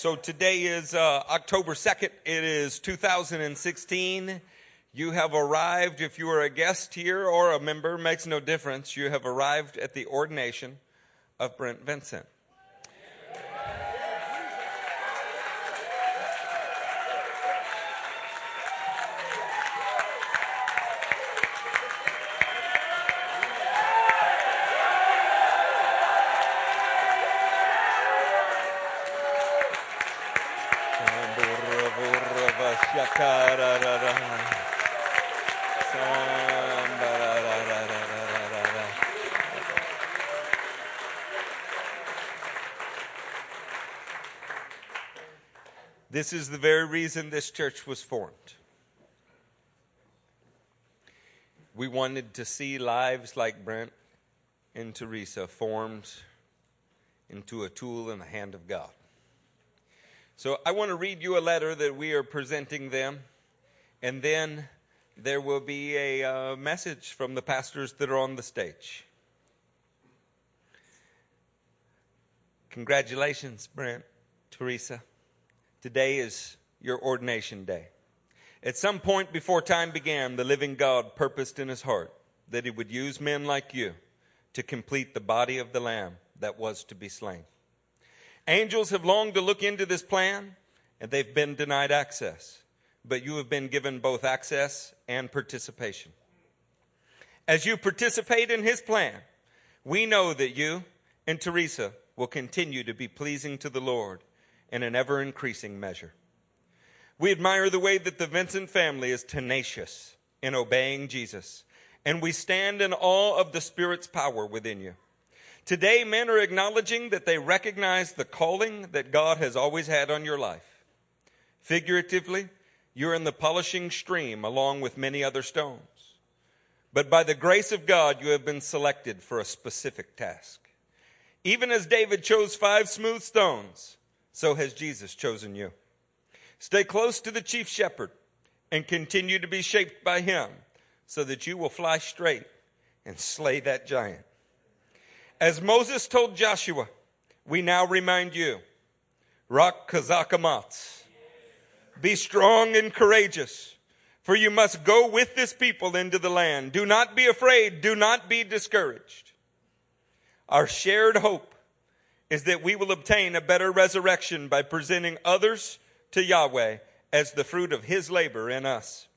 So today is uh, October 2nd. It is 2016. You have arrived, if you are a guest here or a member, makes no difference. You have arrived at the ordination of Brent Vincent. This is the very reason this church was formed. We wanted to see lives like Brent and Teresa formed into a tool in the hand of God. So I want to read you a letter that we are presenting them, and then there will be a uh, message from the pastors that are on the stage. Congratulations, Brent, Teresa. Today is your ordination day. At some point before time began, the living God purposed in his heart that he would use men like you to complete the body of the Lamb that was to be slain. Angels have longed to look into this plan, and they've been denied access. But you have been given both access and participation. As you participate in his plan, we know that you and Teresa will continue to be pleasing to the Lord in an ever increasing measure. We admire the way that the Vincent family is tenacious in obeying Jesus, and we stand in awe of the Spirit's power within you. Today, men are acknowledging that they recognize the calling that God has always had on your life. Figuratively, you're in the polishing stream along with many other stones. But by the grace of God, you have been selected for a specific task. Even as David chose five smooth stones, so has Jesus chosen you. Stay close to the chief shepherd and continue to be shaped by him so that you will fly straight and slay that giant. As Moses told Joshua, we now remind you, Rak Kazakamatz. Be strong and courageous, for you must go with this people into the land. Do not be afraid. Do not be discouraged. Our shared hope is that we will obtain a better resurrection by presenting others to Yahweh as the fruit of his labor in us.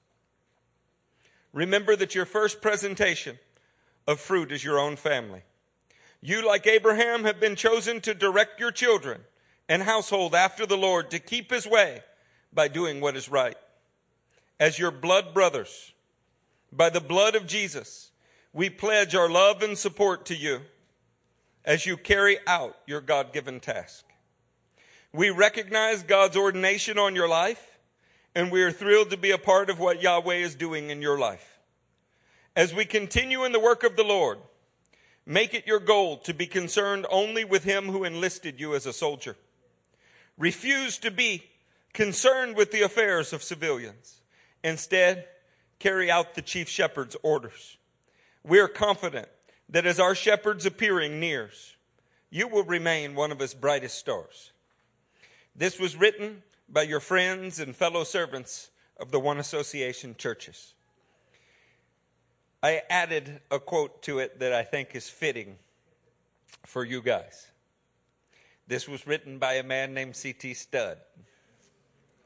Remember that your first presentation of fruit is your own family. You, like Abraham, have been chosen to direct your children and household after the Lord to keep his way by doing what is right. As your blood brothers, by the blood of Jesus, we pledge our love and support to you as you carry out your God given task. We recognize God's ordination on your life, and we are thrilled to be a part of what Yahweh is doing in your life. As we continue in the work of the Lord, make it your goal to be concerned only with Him who enlisted you as a soldier. Refuse to be concerned with the affairs of civilians. Instead, carry out the chief shepherd's orders. We are confident that as our shepherd's appearing nears, you will remain one of his brightest stars. This was written by your friends and fellow servants of the One Association churches. I added a quote to it that I think is fitting for you guys. This was written by a man named C.T. Studd.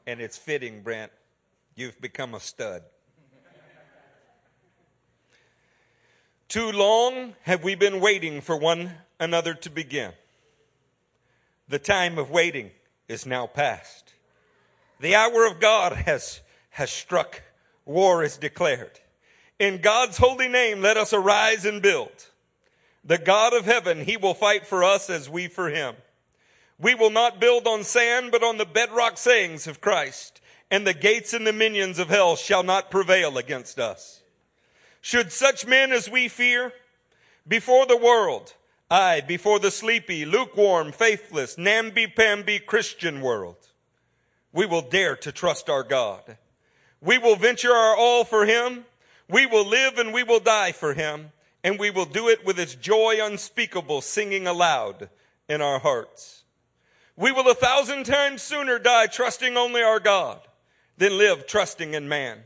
And it's fitting, Brent. You've become a stud. Too long have we been waiting for one another to begin. The time of waiting is now past. The hour of God has, has struck. War is declared. In God's holy name, let us arise and build. The God of heaven, he will fight for us as we for him. We will not build on sand, but on the bedrock sayings of Christ, and the gates and the minions of hell shall not prevail against us. Should such men as we fear before the world, aye, before the sleepy, lukewarm, faithless, namby-pamby Christian world, we will dare to trust our God. We will venture our all for Him. We will live and we will die for Him. And we will do it with its joy unspeakable singing aloud in our hearts. We will a thousand times sooner die trusting only our God than live trusting in man.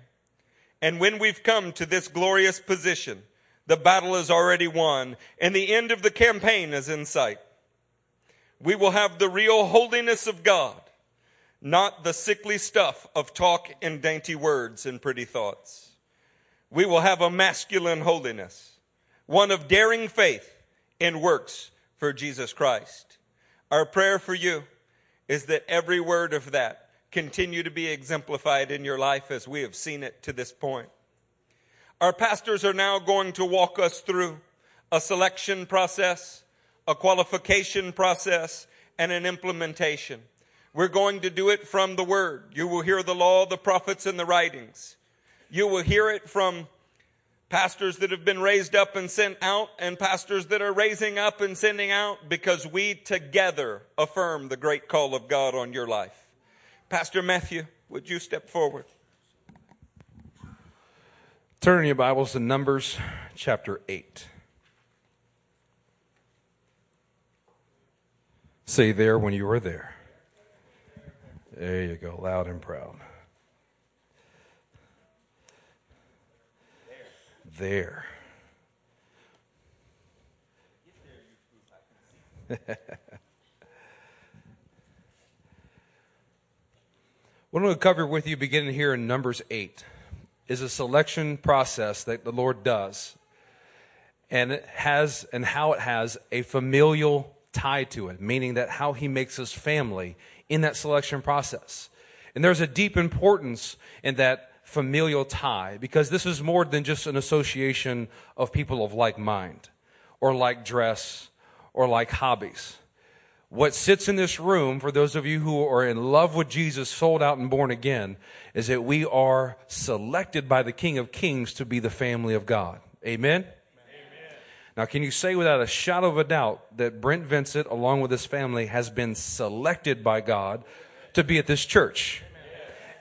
And when we've come to this glorious position, the battle is already won and the end of the campaign is in sight. We will have the real holiness of God, not the sickly stuff of talk and dainty words and pretty thoughts. We will have a masculine holiness, one of daring faith and works for Jesus Christ. Our prayer for you is that every word of that continue to be exemplified in your life as we have seen it to this point. Our pastors are now going to walk us through a selection process, a qualification process, and an implementation. We're going to do it from the Word. You will hear the law, the prophets, and the writings. You will hear it from pastors that have been raised up and sent out, and pastors that are raising up and sending out, because we together affirm the great call of God on your life. Pastor Matthew, would you step forward? Turn your Bibles to Numbers chapter 8. Say there when you are there. There you go, loud and proud. There. what I'm going to cover with you beginning here in Numbers 8 is a selection process that the Lord does. And it has, and how it has a familial tie to it, meaning that how he makes us family in that selection process. And there's a deep importance in that familial tie because this is more than just an association of people of like mind or like dress or like hobbies. What sits in this room, for those of you who are in love with Jesus, sold out and born again, is that we are selected by the King of Kings to be the family of God. Amen? Amen? Now, can you say without a shadow of a doubt that Brent Vincent, along with his family, has been selected by God to be at this church?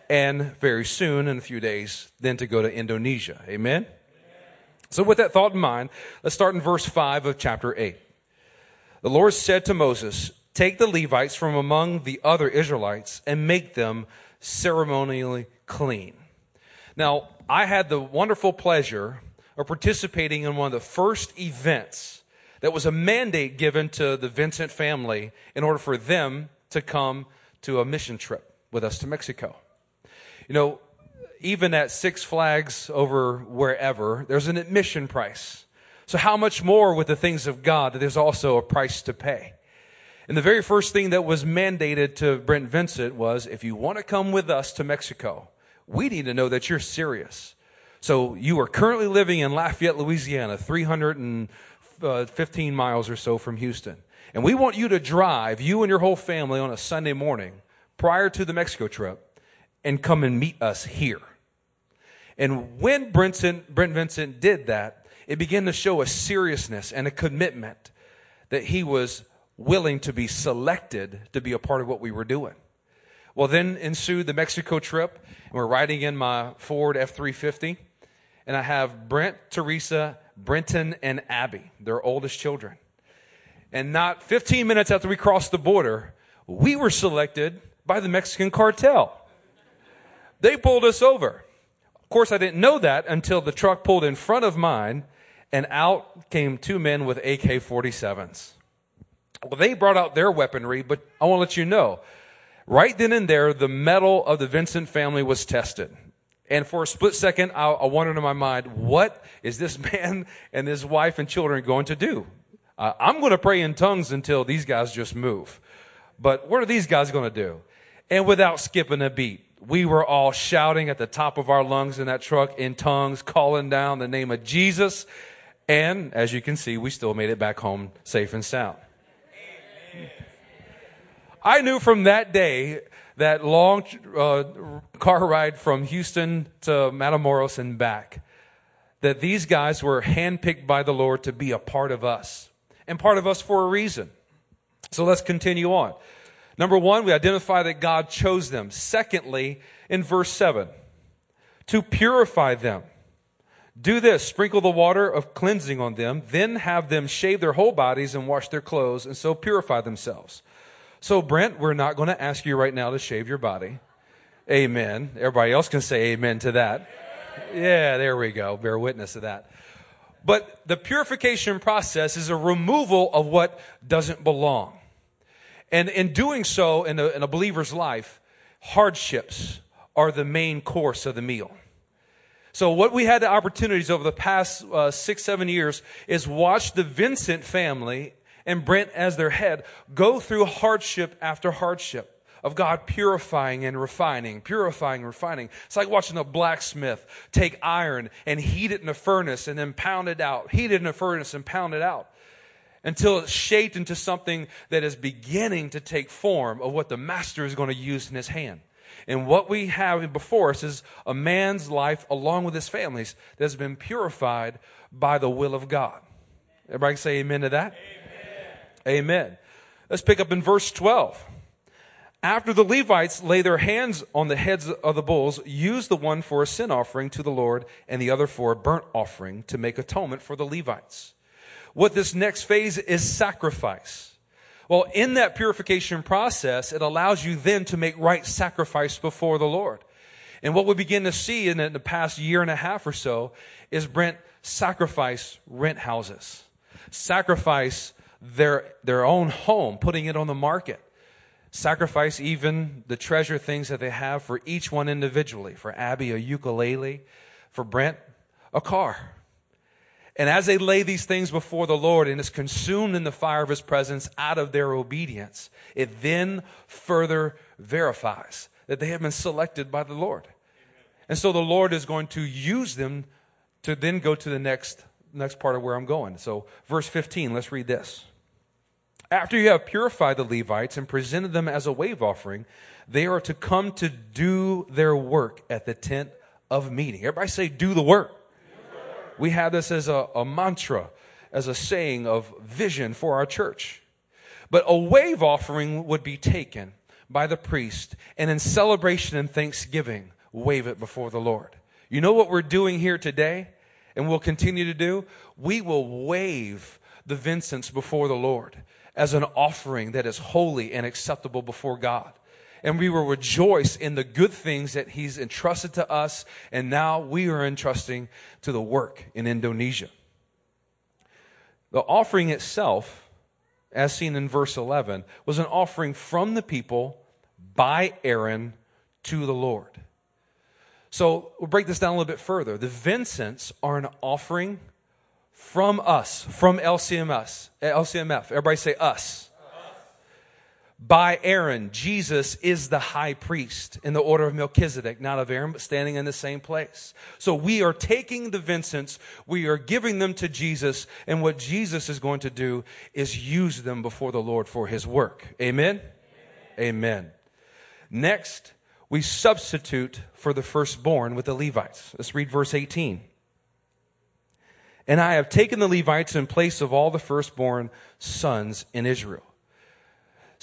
Amen. And very soon, in a few days, then to go to Indonesia. Amen? Amen? So, with that thought in mind, let's start in verse 5 of chapter 8. The Lord said to Moses, Take the Levites from among the other Israelites and make them ceremonially clean. Now, I had the wonderful pleasure of participating in one of the first events that was a mandate given to the Vincent family in order for them to come to a mission trip with us to Mexico. You know, even at Six Flags over wherever, there's an admission price. So, how much more with the things of God that there's also a price to pay? And the very first thing that was mandated to Brent Vincent was if you want to come with us to Mexico, we need to know that you're serious. So you are currently living in Lafayette, Louisiana, 315 miles or so from Houston. And we want you to drive, you and your whole family, on a Sunday morning prior to the Mexico trip and come and meet us here. And when Brent Vincent did that, it began to show a seriousness and a commitment that he was willing to be selected to be a part of what we were doing. Well, then ensued the Mexico trip, and we're riding in my Ford F 350, and I have Brent, Teresa, Brenton, and Abby, their oldest children. And not 15 minutes after we crossed the border, we were selected by the Mexican cartel. They pulled us over. Of course, I didn't know that until the truck pulled in front of mine, and out came two men with AK 47s. Well, they brought out their weaponry, but I want to let you know, right then and there, the mettle of the Vincent family was tested. And for a split second, I, I wondered in my mind, what is this man and his wife and children going to do? Uh, I'm going to pray in tongues until these guys just move. But what are these guys going to do? And without skipping a beat, we were all shouting at the top of our lungs in that truck in tongues, calling down the name of Jesus. And as you can see, we still made it back home safe and sound. I knew from that day, that long uh, car ride from Houston to Matamoros and back, that these guys were handpicked by the Lord to be a part of us and part of us for a reason. So let's continue on. Number one, we identify that God chose them. Secondly, in verse 7, to purify them. Do this, sprinkle the water of cleansing on them, then have them shave their whole bodies and wash their clothes, and so purify themselves. So, Brent, we're not going to ask you right now to shave your body. Amen. Everybody else can say amen to that. Yeah, there we go. Bear witness to that. But the purification process is a removal of what doesn't belong. And in doing so in a, in a believer's life, hardships are the main course of the meal. So, what we had the opportunities over the past uh, six, seven years is watch the Vincent family and Brent as their head go through hardship after hardship of God purifying and refining, purifying, refining. It's like watching a blacksmith take iron and heat it in a furnace and then pound it out, heat it in a furnace and pound it out until it's shaped into something that is beginning to take form of what the master is going to use in his hand. And what we have before us is a man's life along with his family's that has been purified by the will of God. Everybody say amen to that? Amen. amen. Let's pick up in verse 12. After the Levites lay their hands on the heads of the bulls, use the one for a sin offering to the Lord and the other for a burnt offering to make atonement for the Levites. What this next phase is sacrifice. Well, in that purification process, it allows you then to make right sacrifice before the Lord. And what we begin to see in the past year and a half or so is Brent sacrifice rent houses, sacrifice their, their own home, putting it on the market sacrifice even the treasure things that they have for each one individually. For Abby, a ukulele. For Brent, a car. And as they lay these things before the Lord and is consumed in the fire of his presence out of their obedience, it then further verifies that they have been selected by the Lord. And so the Lord is going to use them to then go to the next next part of where I'm going. So verse 15, let's read this. After you have purified the Levites and presented them as a wave offering, they are to come to do their work at the tent of meeting. Everybody say, do the work. We have this as a, a mantra, as a saying of vision for our church. But a wave offering would be taken by the priest and in celebration and thanksgiving, wave it before the Lord. You know what we're doing here today and we'll continue to do? We will wave the Vincents before the Lord as an offering that is holy and acceptable before God. And we will rejoice in the good things that He's entrusted to us, and now we are entrusting to the work in Indonesia. The offering itself, as seen in verse 11, was an offering from the people by Aaron to the Lord. So we'll break this down a little bit further. The Vincents are an offering from us, from LCMS, LCMF. Everybody say us. By Aaron, Jesus is the high priest in the order of Melchizedek, not of Aaron, but standing in the same place. So we are taking the Vincents, we are giving them to Jesus, and what Jesus is going to do is use them before the Lord for his work. Amen? Amen. Amen. Next, we substitute for the firstborn with the Levites. Let's read verse 18. And I have taken the Levites in place of all the firstborn sons in Israel.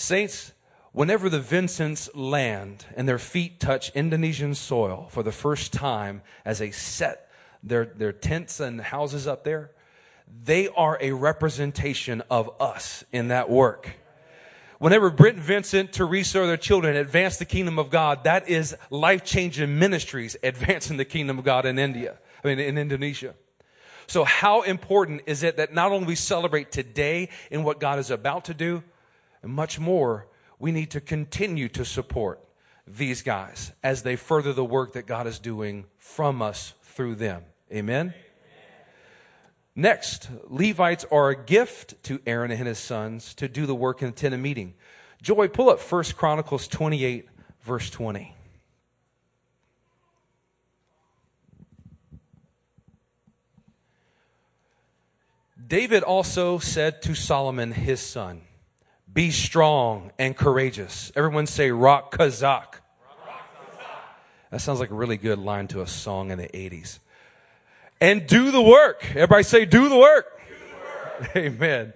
Saints, whenever the Vincents land and their feet touch Indonesian soil for the first time as they set their, their tents and houses up there, they are a representation of us in that work. Whenever Brent Vincent, Teresa, or their children advance the kingdom of God, that is life changing ministries advancing the kingdom of God in India, I mean, in Indonesia. So, how important is it that not only we celebrate today in what God is about to do, and much more, we need to continue to support these guys as they further the work that God is doing from us through them. Amen? Amen. Next, Levites are a gift to Aaron and his sons to do the work in the tent of meeting. Joy, pull up 1 Chronicles 28, verse 20. David also said to Solomon, his son, Be strong and courageous. Everyone say, Rock Kazakh. That sounds like a really good line to a song in the 80s. And do the work. Everybody say, Do the work. Do the work. Amen.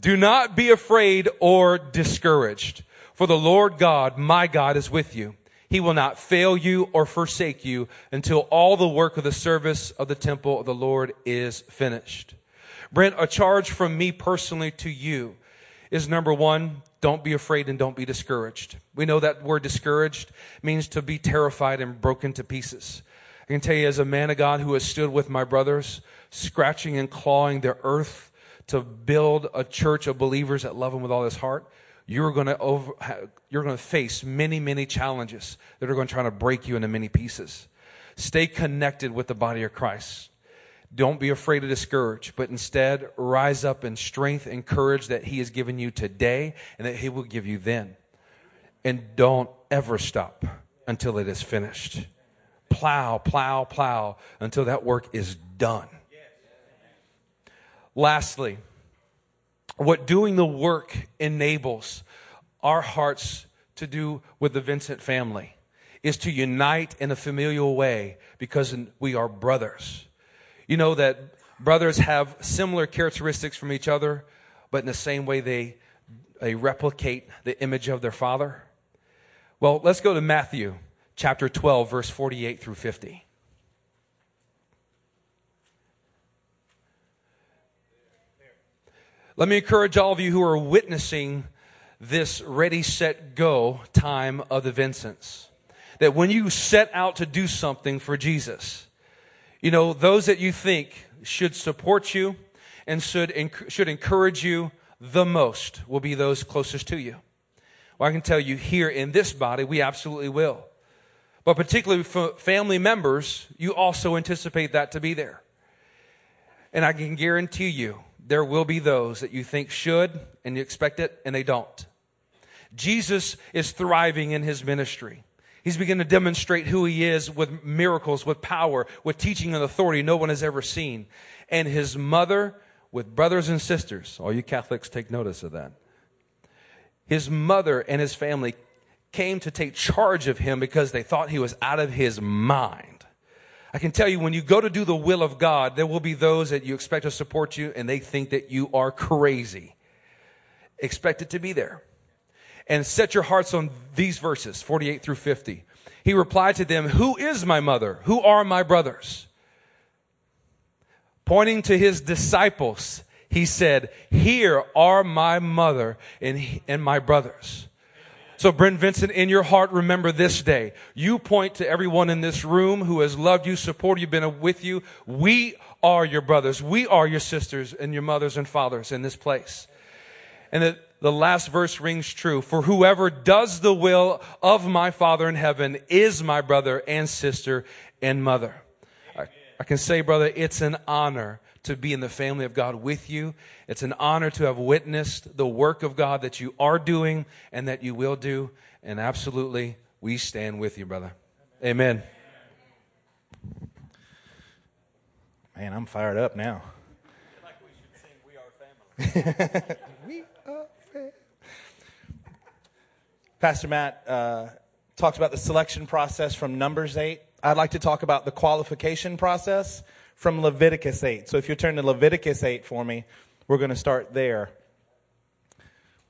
Do not be afraid or discouraged, for the Lord God, my God, is with you. He will not fail you or forsake you until all the work of the service of the temple of the Lord is finished. Brent, a charge from me personally to you is number one, Don't be afraid and don't be discouraged. We know that word discouraged means to be terrified and broken to pieces. I can tell you, as a man of God who has stood with my brothers, scratching and clawing the earth to build a church of believers that love Him with all His heart, you're going to over, you're going to face many, many challenges that are going to try to break you into many pieces. Stay connected with the body of Christ. Don't be afraid to discourage, but instead rise up in strength and courage that He has given you today and that He will give you then. And don't ever stop until it is finished. Plow, plow, plow until that work is done. Lastly, what doing the work enables our hearts to do with the Vincent family is to unite in a familial way because we are brothers. You know that brothers have similar characteristics from each other, but in the same way they, they replicate the image of their father. Well, let's go to Matthew chapter 12, verse 48 through 50. Let me encourage all of you who are witnessing this ready, set, go time of the Vincents. That when you set out to do something for Jesus, you know, those that you think should support you and should, should encourage you the most will be those closest to you. Well, I can tell you here in this body, we absolutely will. But particularly for family members, you also anticipate that to be there. And I can guarantee you, there will be those that you think should and you expect it and they don't. Jesus is thriving in his ministry. He's beginning to demonstrate who he is with miracles, with power, with teaching and authority no one has ever seen. And his mother, with brothers and sisters, all you Catholics take notice of that. His mother and his family came to take charge of him because they thought he was out of his mind. I can tell you when you go to do the will of God, there will be those that you expect to support you and they think that you are crazy. Expect it to be there. And set your hearts on these verses, 48 through 50. He replied to them, Who is my mother? Who are my brothers? Pointing to his disciples, he said, Here are my mother and, and my brothers. So, Brent Vincent, in your heart, remember this day. You point to everyone in this room who has loved you, supported you, been with you. We are your brothers. We are your sisters and your mothers and fathers in this place. And the, the last verse rings true. For whoever does the will of my Father in heaven is my brother and sister and mother. I, I can say, brother, it's an honor to be in the family of God with you. It's an honor to have witnessed the work of God that you are doing and that you will do. And absolutely, we stand with you, brother. Amen. Man, I'm fired up now. Like we should sing We Are Family. we are family. Pastor Matt uh, talked about the selection process from Numbers 8. I'd like to talk about the qualification process from Leviticus 8. So if you turn to Leviticus 8 for me, we're going to start there.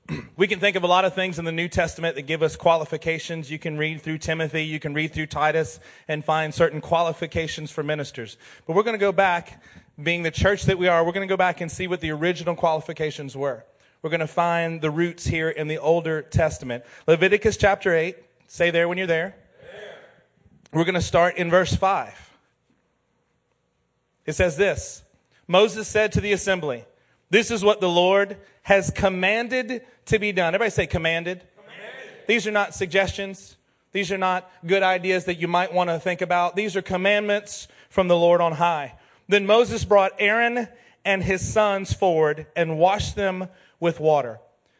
we can think of a lot of things in the New Testament that give us qualifications. You can read through Timothy, you can read through Titus, and find certain qualifications for ministers. But we're going to go back, being the church that we are, we're going to go back and see what the original qualifications were. We're going to find the roots here in the Older Testament. Leviticus chapter 8, say there when you're there. We're going to start in verse 5. It says this Moses said to the assembly, This is what the Lord has commanded to be done. Everybody say commanded. commanded. These are not suggestions. These are not good ideas that you might want to think about. These are commandments from the Lord on high. Then Moses brought Aaron and his sons forward and washed them with water.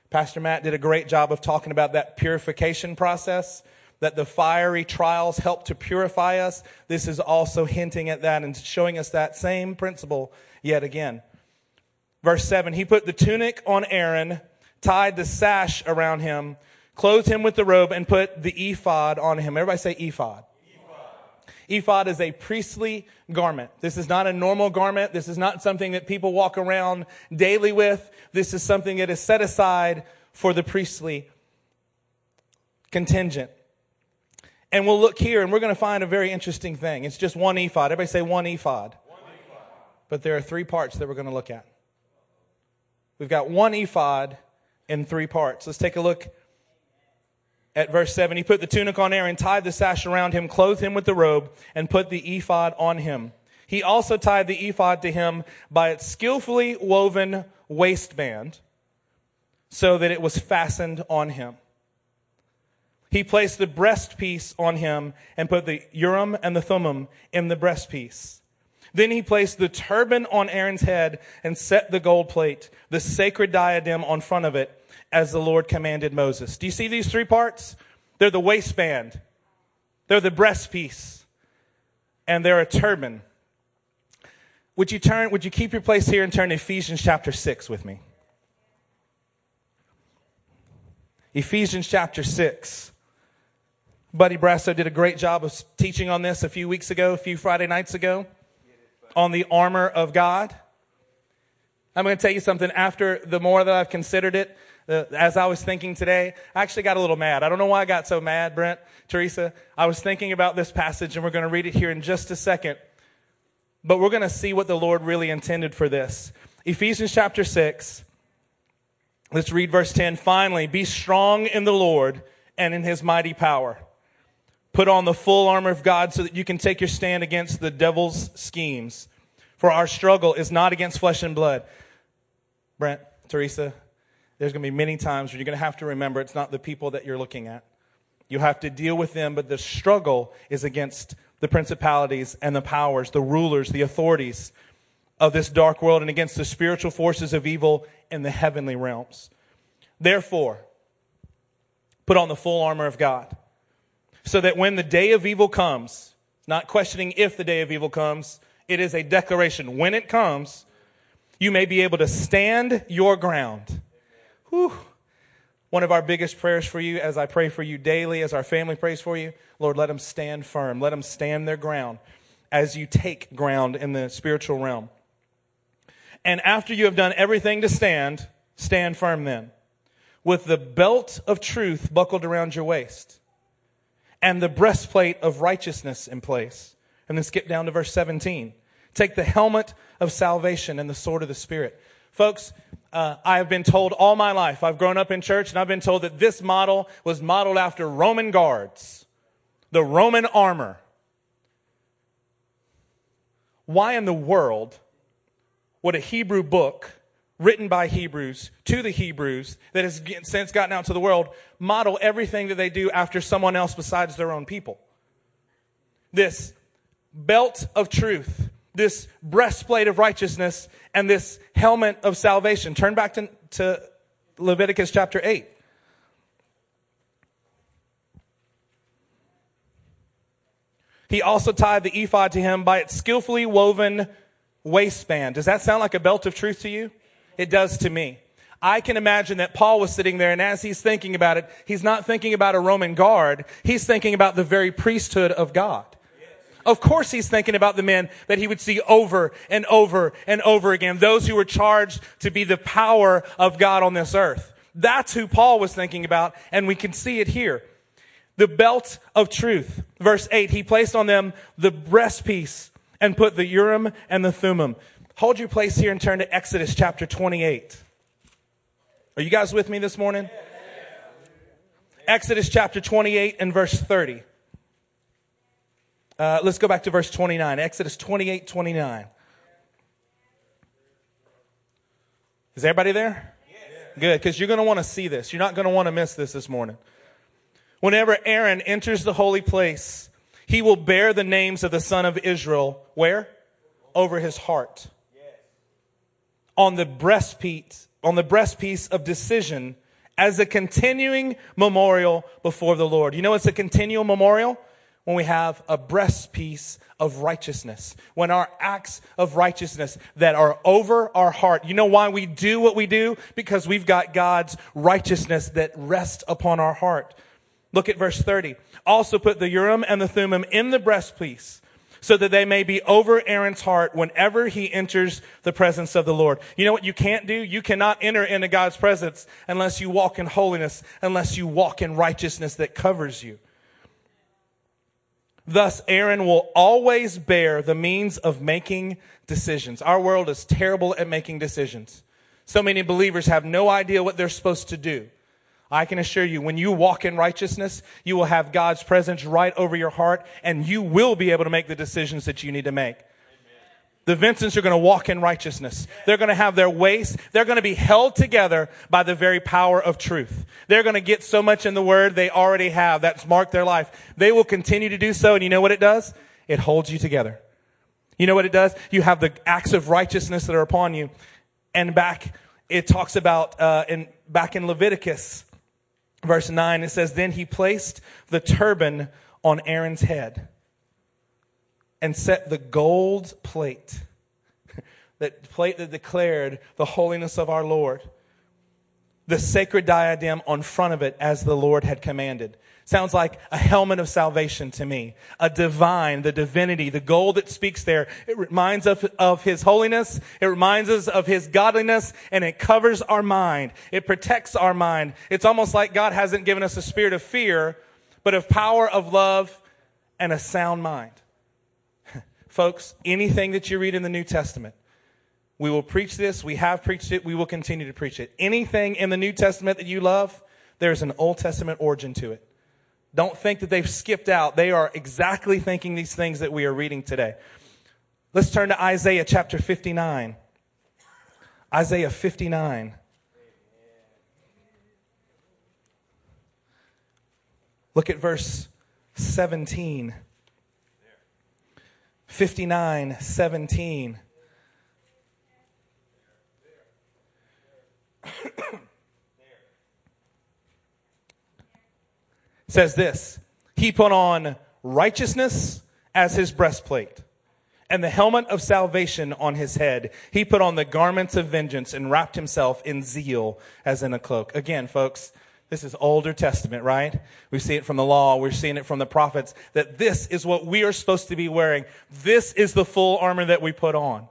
Pastor Matt did a great job of talking about that purification process that the fiery trials help to purify us. This is also hinting at that and showing us that same principle yet again. Verse 7 He put the tunic on Aaron, tied the sash around him, clothed him with the robe, and put the ephod on him. Everybody say ephod. Ephod is a priestly garment. This is not a normal garment. This is not something that people walk around daily with. This is something that is set aside for the priestly contingent. And we'll look here and we're going to find a very interesting thing. It's just one ephod. Everybody say one ephod. One ephod. But there are three parts that we're going to look at. We've got one ephod in three parts. Let's take a look at verse 7. He put the tunic on Aaron, tied the sash around him, clothed him with the robe, and put the ephod on him. He also tied the ephod to him by its skillfully woven waistband so that it was fastened on him. He placed the breastpiece on him and put the Urim and the Thummim in the breastpiece. Then he placed the turban on Aaron's head and set the gold plate, the sacred diadem on front of it, as the Lord commanded Moses. Do you see these three parts? They're the waistband, they're the breastpiece, and they're a turban. Would you turn, would you keep your place here and turn to Ephesians chapter 6 with me? Ephesians chapter 6. Buddy Brasso did a great job of teaching on this a few weeks ago, a few Friday nights ago, on the armor of God. I'm going to tell you something after the more that I've considered it, uh, as I was thinking today, I actually got a little mad. I don't know why I got so mad, Brent, Teresa. I was thinking about this passage and we're going to read it here in just a second. But we're going to see what the Lord really intended for this. Ephesians chapter 6. Let's read verse 10. Finally, be strong in the Lord and in his mighty power. Put on the full armor of God so that you can take your stand against the devil's schemes. For our struggle is not against flesh and blood. Brent, Teresa, there's going to be many times where you're going to have to remember it's not the people that you're looking at. You have to deal with them, but the struggle is against the principalities and the powers, the rulers, the authorities of this dark world and against the spiritual forces of evil in the heavenly realms. Therefore, put on the full armor of God so that when the day of evil comes, not questioning if the day of evil comes, it is a declaration. When it comes, you may be able to stand your ground. Whew one of our biggest prayers for you as I pray for you daily, as our family prays for you, Lord, let them stand firm. Let them stand their ground as you take ground in the spiritual realm. And after you have done everything to stand, stand firm then, with the belt of truth buckled around your waist and the breastplate of righteousness in place. And then skip down to verse 17. Take the helmet of salvation and the sword of the Spirit. Folks, uh, I have been told all my life, I've grown up in church, and I've been told that this model was modeled after Roman guards, the Roman armor. Why in the world would a Hebrew book written by Hebrews to the Hebrews that has since gotten out to the world model everything that they do after someone else besides their own people? This belt of truth this breastplate of righteousness and this helmet of salvation. Turn back to, to Leviticus chapter 8. He also tied the ephod to him by its skillfully woven waistband. Does that sound like a belt of truth to you? It does to me. I can imagine that Paul was sitting there and as he's thinking about it, he's not thinking about a Roman guard. He's thinking about the very priesthood of God. Of course he's thinking about the men that he would see over and over and over again. Those who were charged to be the power of God on this earth. That's who Paul was thinking about, and we can see it here. The belt of truth. Verse 8, he placed on them the breastpiece and put the Urim and the Thummim. Hold your place here and turn to Exodus chapter 28. Are you guys with me this morning? Exodus chapter 28 and verse 30. Uh, let's go back to verse 29, Exodus 28 29. Is everybody there? Yes. Good, because you're going to want to see this. You're not going to want to miss this this morning. Whenever Aaron enters the holy place, he will bear the names of the son of Israel. Where? Over his heart. On the breastpiece, on the breastpiece of decision as a continuing memorial before the Lord. You know it's a continual memorial? When we have a breastpiece of righteousness, when our acts of righteousness that are over our heart. You know why we do what we do? Because we've got God's righteousness that rests upon our heart. Look at verse 30. Also put the Urim and the Thummim in the breastpiece so that they may be over Aaron's heart whenever he enters the presence of the Lord. You know what you can't do? You cannot enter into God's presence unless you walk in holiness, unless you walk in righteousness that covers you. Thus, Aaron will always bear the means of making decisions. Our world is terrible at making decisions. So many believers have no idea what they're supposed to do. I can assure you, when you walk in righteousness, you will have God's presence right over your heart and you will be able to make the decisions that you need to make. The Vincents are going to walk in righteousness. They're going to have their waist. They're going to be held together by the very power of truth. They're going to get so much in the word they already have. That's marked their life. They will continue to do so. And you know what it does? It holds you together. You know what it does? You have the acts of righteousness that are upon you. And back, it talks about, uh, in, back in Leviticus, verse 9, it says, Then he placed the turban on Aaron's head and set the gold plate, that plate that declared the holiness of our Lord, the sacred diadem on front of it as the Lord had commanded. Sounds like a helmet of salvation to me. A divine, the divinity, the gold that speaks there. It reminds us of, of His holiness. It reminds us of His godliness and it covers our mind. It protects our mind. It's almost like God hasn't given us a spirit of fear, but of power, of love, and a sound mind. Folks, anything that you read in the New Testament, we will preach this. We have preached it. We will continue to preach it. Anything in the New Testament that you love, there's an Old Testament origin to it. Don't think that they've skipped out. They are exactly thinking these things that we are reading today. Let's turn to Isaiah chapter 59. Isaiah 59. Look at verse 17. 59, 17. says this He put on righteousness as his breastplate and the helmet of salvation on his head. He put on the garments of vengeance and wrapped himself in zeal as in a cloak. Again, folks, this is Older Testament, right? We see it from the law. We're seeing it from the prophets that this is what we are supposed to be wearing. This is the full armor that we put on.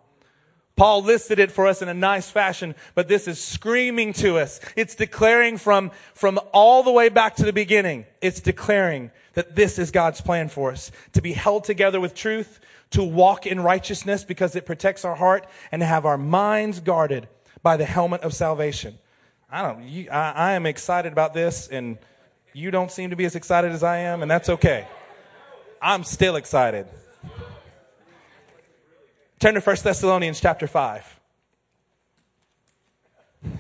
Paul listed it for us in a nice fashion, but this is screaming to us. It's declaring from, from all the way back to the beginning. It's declaring that this is God's plan for us. To be held together with truth, to walk in righteousness because it protects our heart, and to have our minds guarded by the helmet of salvation. I don't, you, I, I am excited about this, and you don't seem to be as excited as I am, and that's okay. I'm still excited. Turn to 1 Thessalonians chapter 5.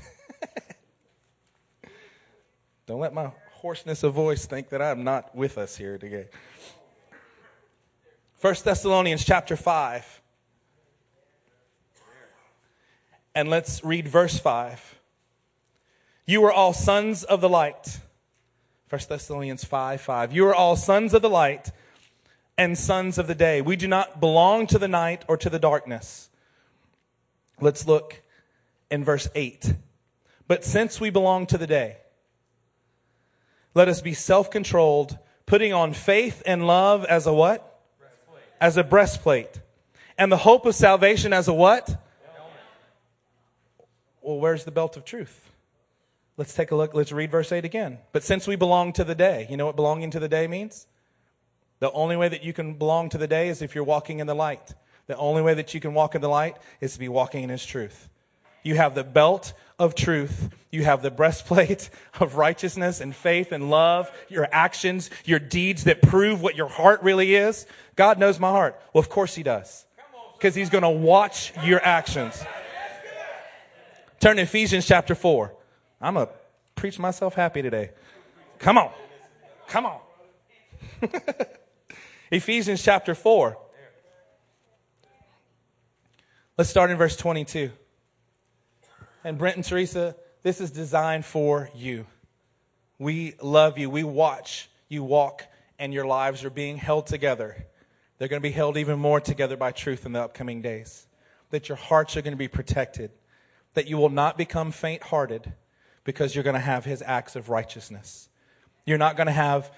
Don't let my hoarseness of voice think that I'm not with us here today. 1 Thessalonians chapter 5. And let's read verse 5. You are all sons of the light. 1 Thessalonians 5 5. You are all sons of the light and sons of the day. We do not belong to the night or to the darkness. Let's look in verse 8. But since we belong to the day, let us be self controlled, putting on faith and love as a what? As a breastplate. And the hope of salvation as a what? Well, where's the belt of truth? Let's take a look. Let's read verse 8 again. But since we belong to the day, you know what belonging to the day means? The only way that you can belong to the day is if you're walking in the light. The only way that you can walk in the light is to be walking in His truth. You have the belt of truth. You have the breastplate of righteousness and faith and love, your actions, your deeds that prove what your heart really is. God knows my heart. Well, of course He does. Because He's going to watch your actions. Turn to Ephesians chapter 4. I'm going to preach myself happy today. Come on. Come on. Ephesians chapter 4. Let's start in verse 22. And Brent and Teresa, this is designed for you. We love you. We watch you walk, and your lives are being held together. They're going to be held even more together by truth in the upcoming days. That your hearts are going to be protected. That you will not become faint hearted because you're going to have his acts of righteousness. You're not going to have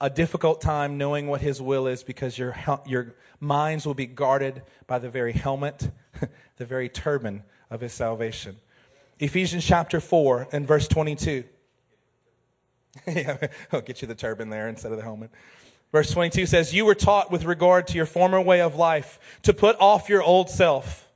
a difficult time knowing what his will is because your, your minds will be guarded by the very helmet, the very turban of his salvation. Ephesians chapter 4 and verse 22. yeah, I'll get you the turban there instead of the helmet. Verse 22 says, You were taught with regard to your former way of life to put off your old self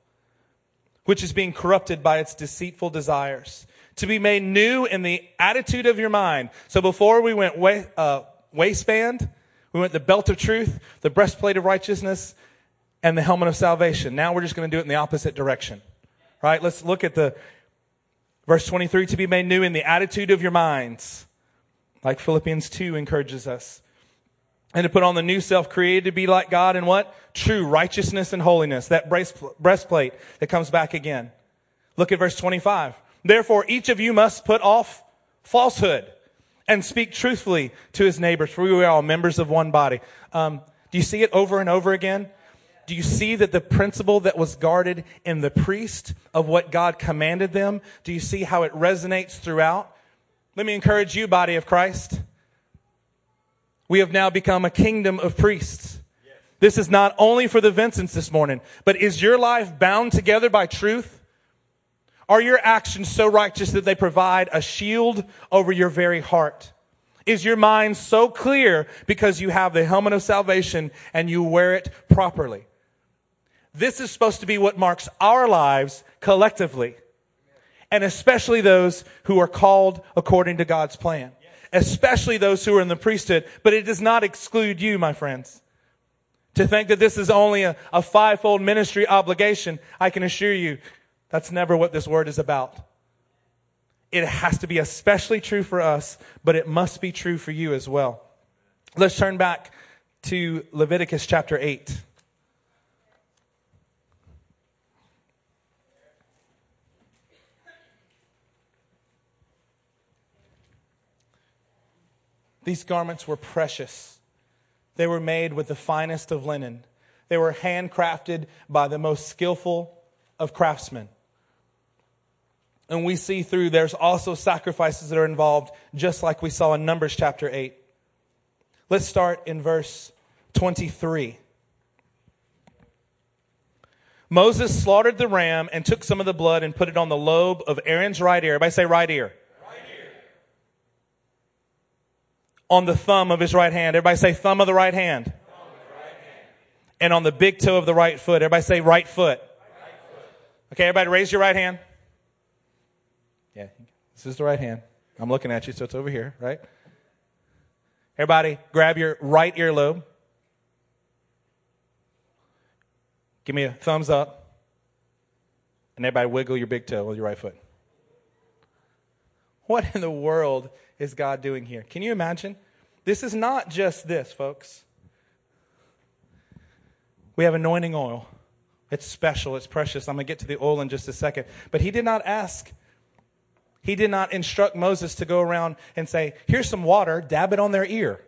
which is being corrupted by its deceitful desires. To be made new in the attitude of your mind. So before we went uh, waistband, we went the belt of truth, the breastplate of righteousness, and the helmet of salvation. Now we're just going to do it in the opposite direction. Right? Let's look at the verse 23 to be made new in the attitude of your minds, like Philippians 2 encourages us. And to put on the new self created to be like God in what? True righteousness and holiness. That breastplate that comes back again. Look at verse 25. Therefore, each of you must put off falsehood and speak truthfully to his neighbors, for we are all members of one body. Um, do you see it over and over again? Do you see that the principle that was guarded in the priest of what God commanded them? Do you see how it resonates throughout? Let me encourage you, body of Christ. We have now become a kingdom of priests. This is not only for the Vincents this morning, but is your life bound together by truth? Are your actions so righteous that they provide a shield over your very heart? Is your mind so clear because you have the helmet of salvation and you wear it properly? This is supposed to be what marks our lives collectively, and especially those who are called according to God's plan, especially those who are in the priesthood. But it does not exclude you, my friends. To think that this is only a, a fivefold ministry obligation, I can assure you that's never what this word is about. It has to be especially true for us, but it must be true for you as well. Let's turn back to Leviticus chapter 8. These garments were precious. They were made with the finest of linen. They were handcrafted by the most skillful of craftsmen. And we see through there's also sacrifices that are involved, just like we saw in Numbers chapter 8. Let's start in verse 23. Moses slaughtered the ram and took some of the blood and put it on the lobe of Aaron's right ear. Everybody say right ear. Right ear. On the thumb of his right hand. Everybody say thumb of the right hand. Right hand. And on the big toe of the right foot. Everybody say right foot. right foot. Okay, everybody raise your right hand. Yeah, this is the right hand. I'm looking at you, so it's over here, right? Everybody, grab your right earlobe. Give me a thumbs up. And everybody wiggle your big toe with your right foot. What in the world is God doing here? Can you imagine? This is not just this, folks. We have anointing oil. It's special, it's precious. I'm going to get to the oil in just a second. But he did not ask, he did not instruct Moses to go around and say, Here's some water, dab it on their ear.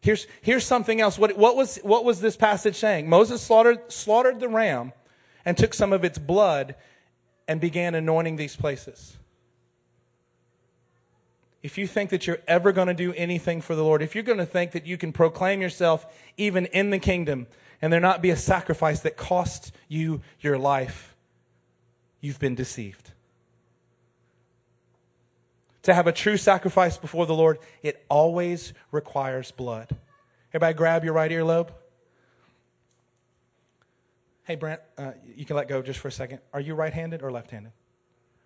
Here's, here's something else. What, what, was, what was this passage saying? Moses slaughtered, slaughtered the ram and took some of its blood and began anointing these places if you think that you're ever going to do anything for the Lord, if you're going to think that you can proclaim yourself even in the kingdom and there not be a sacrifice that costs you your life, you've been deceived. To have a true sacrifice before the Lord, it always requires blood. Everybody grab your right earlobe. Hey, Brent, uh, you can let go just for a second. Are you right handed or left handed?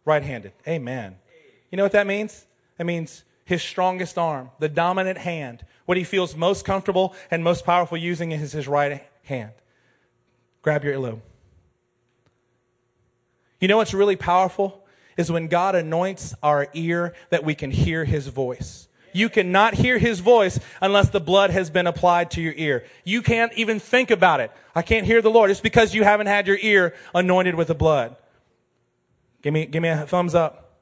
Right handed. Amen. You know what that means? That means his strongest arm, the dominant hand. What he feels most comfortable and most powerful using is his right hand. Grab your earlobe. You know what's really powerful? Is when God anoints our ear that we can hear his voice. You cannot hear his voice unless the blood has been applied to your ear. You can't even think about it. I can't hear the Lord. It's because you haven't had your ear anointed with the blood. Give me, give me a thumbs up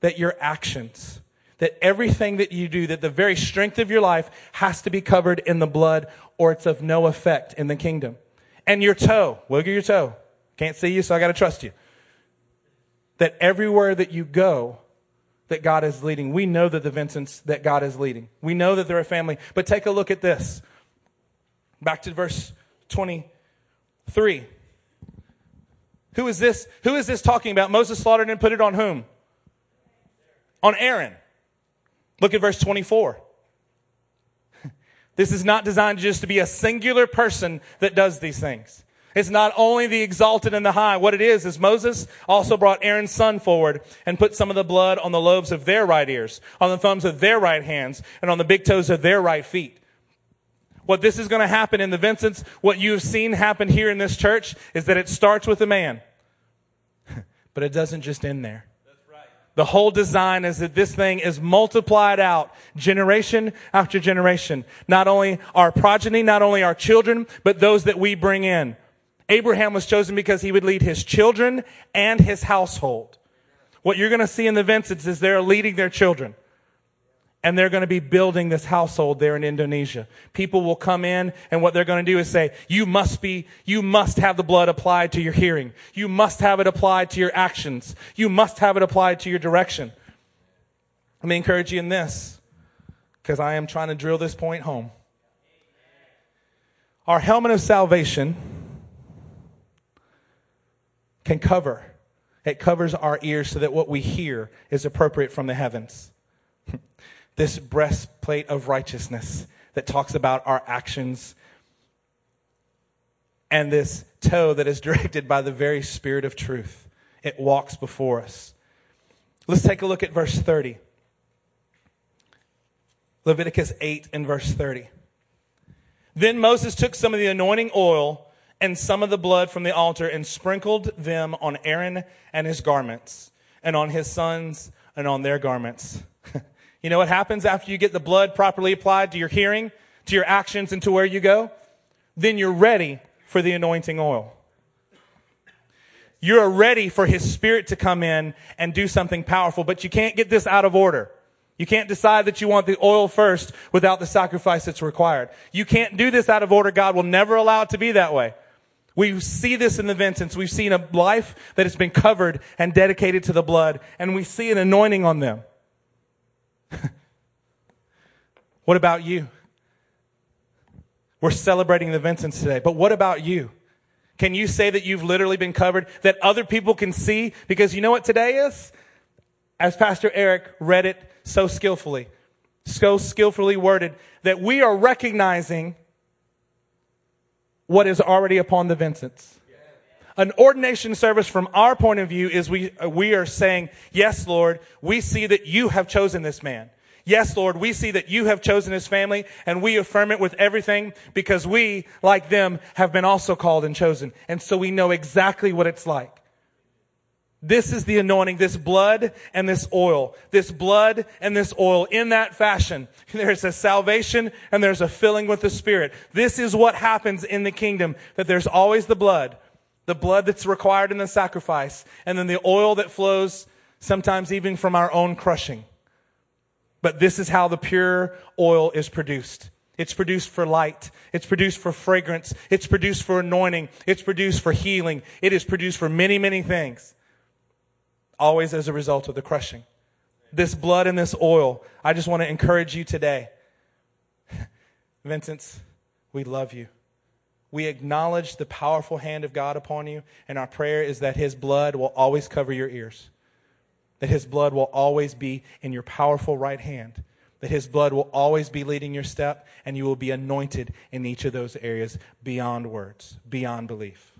that your actions, that everything that you do, that the very strength of your life has to be covered in the blood or it's of no effect in the kingdom. And your toe, wiggle your toe. Can't see you, so I got to trust you. That everywhere that you go, that God is leading. We know that the Vincents that God is leading. We know that they're a family. But take a look at this. Back to verse 23. Who is this? Who is this talking about? Moses slaughtered and put it on whom? on Aaron. Look at verse 24. This is not designed just to be a singular person that does these things. It's not only the exalted and the high. What it is, is Moses also brought Aaron's son forward and put some of the blood on the lobes of their right ears, on the thumbs of their right hands, and on the big toes of their right feet. What this is going to happen in the Vincents, what you've seen happen here in this church, is that it starts with a man. but it doesn't just end there. The whole design is that this thing is multiplied out generation after generation. Not only our progeny, not only our children, but those that we bring in. Abraham was chosen because he would lead his children and his household. What you're going to see in the Vincents is they're leading their children. And they're going to be building this household there in Indonesia. People will come in and what they're going to do is say, you must be, you must have the blood applied to your hearing. You must have it applied to your actions. You must have it applied to your direction. Let me encourage you in this because I am trying to drill this point home. Our helmet of salvation can cover. It covers our ears so that what we hear is appropriate from the heavens. this breastplate of righteousness that talks about our actions and this toe that is directed by the very spirit of truth. It walks before us. Let's take a look at verse 30. Leviticus 8 and verse 30. Then Moses took some of the anointing oil and some of the blood from the altar and sprinkled them on Aaron and his garments, and on his sons and on their garments. you know what happens after you get the blood properly applied to your hearing, to your actions, and to where you go? Then you're ready for the anointing oil. You're ready for his spirit to come in and do something powerful, but you can't get this out of order. You can't decide that you want the oil first without the sacrifice that's required. You can't do this out of order. God will never allow it to be that way. We see this in the Vincents. We've seen a life that has been covered and dedicated to the blood, and we see an anointing on them. what about you? We're celebrating the Vincents today, but what about you? Can you say that you've literally been covered, that other people can see? Because you know what today is? As Pastor Eric read it so skillfully, so skillfully worded, that we are recognizing what is already upon the Vincents. An ordination service from our point of view is we, uh, we are saying, yes, Lord, we see that you have chosen this man. Yes, Lord, we see that you have chosen his family and we affirm it with everything because we, like them, have been also called and chosen. And so we know exactly what it's like. This is the anointing, this blood and this oil. This blood and this oil in that fashion. There's a salvation and there's a filling with the Spirit. This is what happens in the kingdom, that there's always the blood, the blood that's required in the sacrifice, and then the oil that flows sometimes even from our own crushing. But this is how the pure oil is produced. It's produced for light. It's produced for fragrance. It's produced for anointing. It's produced for healing. It is produced for many, many things always as a result of the crushing. This blood and this oil, I just want to encourage you today. Vincent, we love you. We acknowledge the powerful hand of God upon you, and our prayer is that His blood will always cover your ears, that His blood will always be in your powerful right hand, that His blood will always be leading your step, and you will be anointed in each of those areas beyond words, beyond belief.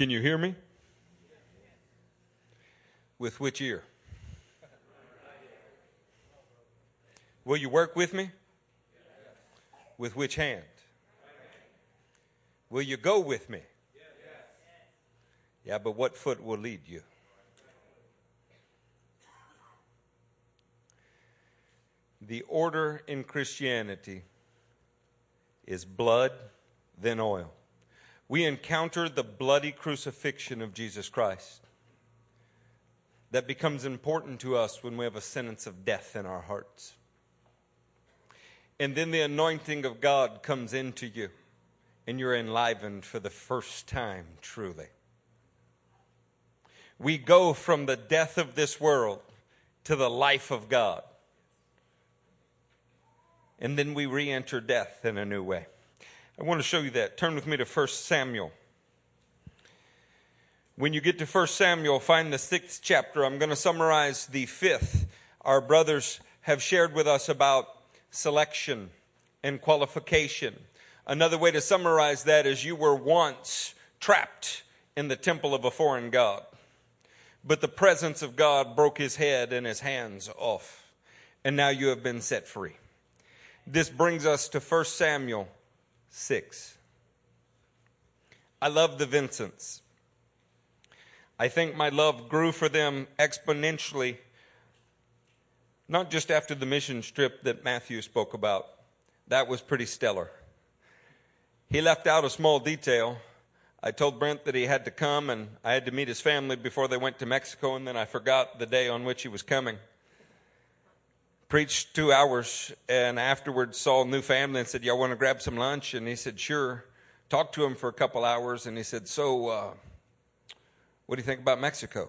Can you hear me? With which ear? Will you work with me? With which hand? Will you go with me? Yeah, but what foot will lead you? The order in Christianity is blood, then oil we encounter the bloody crucifixion of Jesus Christ. That becomes important to us when we have a sentence of death in our hearts. And then the anointing of God comes into you, and you're enlivened for the first time, truly. We go from the death of this world to the life of God. And then we re enter death in a new way. I want to show you that. Turn with me to 1 Samuel. When you get to 1 Samuel, find the sixth chapter. I'm going to summarize the fifth. Our brothers have shared with us about selection and qualification. Another way to summarize that is you were once trapped in the temple of a foreign God. But the presence of God broke his head and his hands off. And now you have been set free. This brings us to 1 Samuel 6. I love the Vincents. I think my love grew for them exponentially, not just after the mission trip that Matthew spoke about. That was pretty stellar. He left out a small detail. I told Brent that he had to come and I had to meet his family before they went to Mexico, and then I forgot the day on which he was coming. Preached two hours and afterwards saw a new family and said, Y'all want to grab some lunch? And he said, Sure. Talked to him for a couple hours and he said, So, uh, what do you think about Mexico?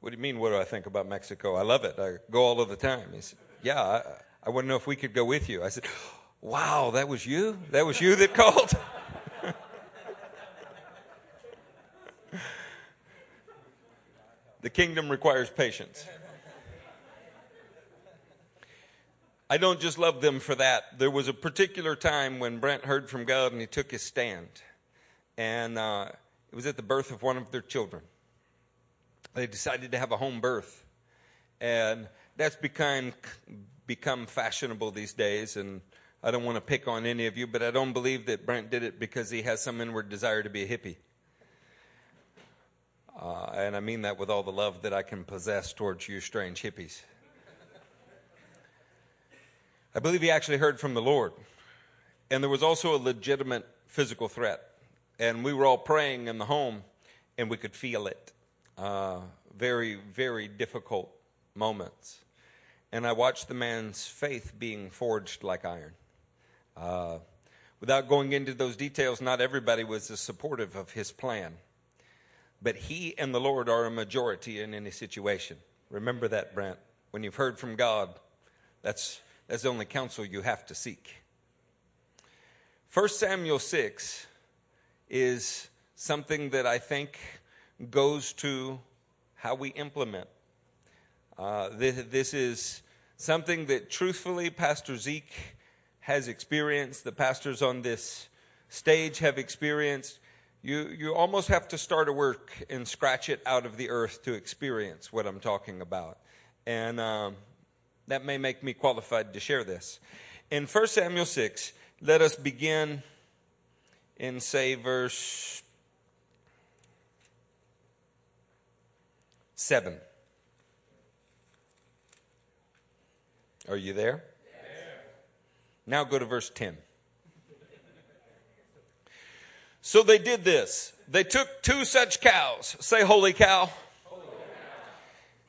What do you mean, what do I think about Mexico? I love it. I go all of the time. He said, Yeah, I, I want to know if we could go with you. I said, Wow, that was you? That was you that called? the kingdom requires patience. I don't just love them for that. There was a particular time when Brent heard from God and he took his stand. And uh, it was at the birth of one of their children. They decided to have a home birth. And that's become, become fashionable these days. And I don't want to pick on any of you, but I don't believe that Brent did it because he has some inward desire to be a hippie. Uh, and I mean that with all the love that I can possess towards you strange hippies. I believe he actually heard from the Lord. And there was also a legitimate physical threat. And we were all praying in the home, and we could feel it. Uh, very, very difficult moments. And I watched the man's faith being forged like iron. Uh, without going into those details, not everybody was as supportive of his plan. But he and the Lord are a majority in any situation. Remember that, Brent. When you've heard from God, that's that's the only counsel you have to seek. 1 Samuel 6 is something that I think goes to how we implement. Uh, this, this is something that truthfully Pastor Zeke has experienced, the pastors on this stage have experienced. You, you almost have to start a work and scratch it out of the earth to experience what I'm talking about. And um, that may make me qualified to share this. In 1 Samuel 6, let us begin in, say, verse 7. Are you there? Now go to verse 10. So they did this. They took two such cows. Say, holy cow.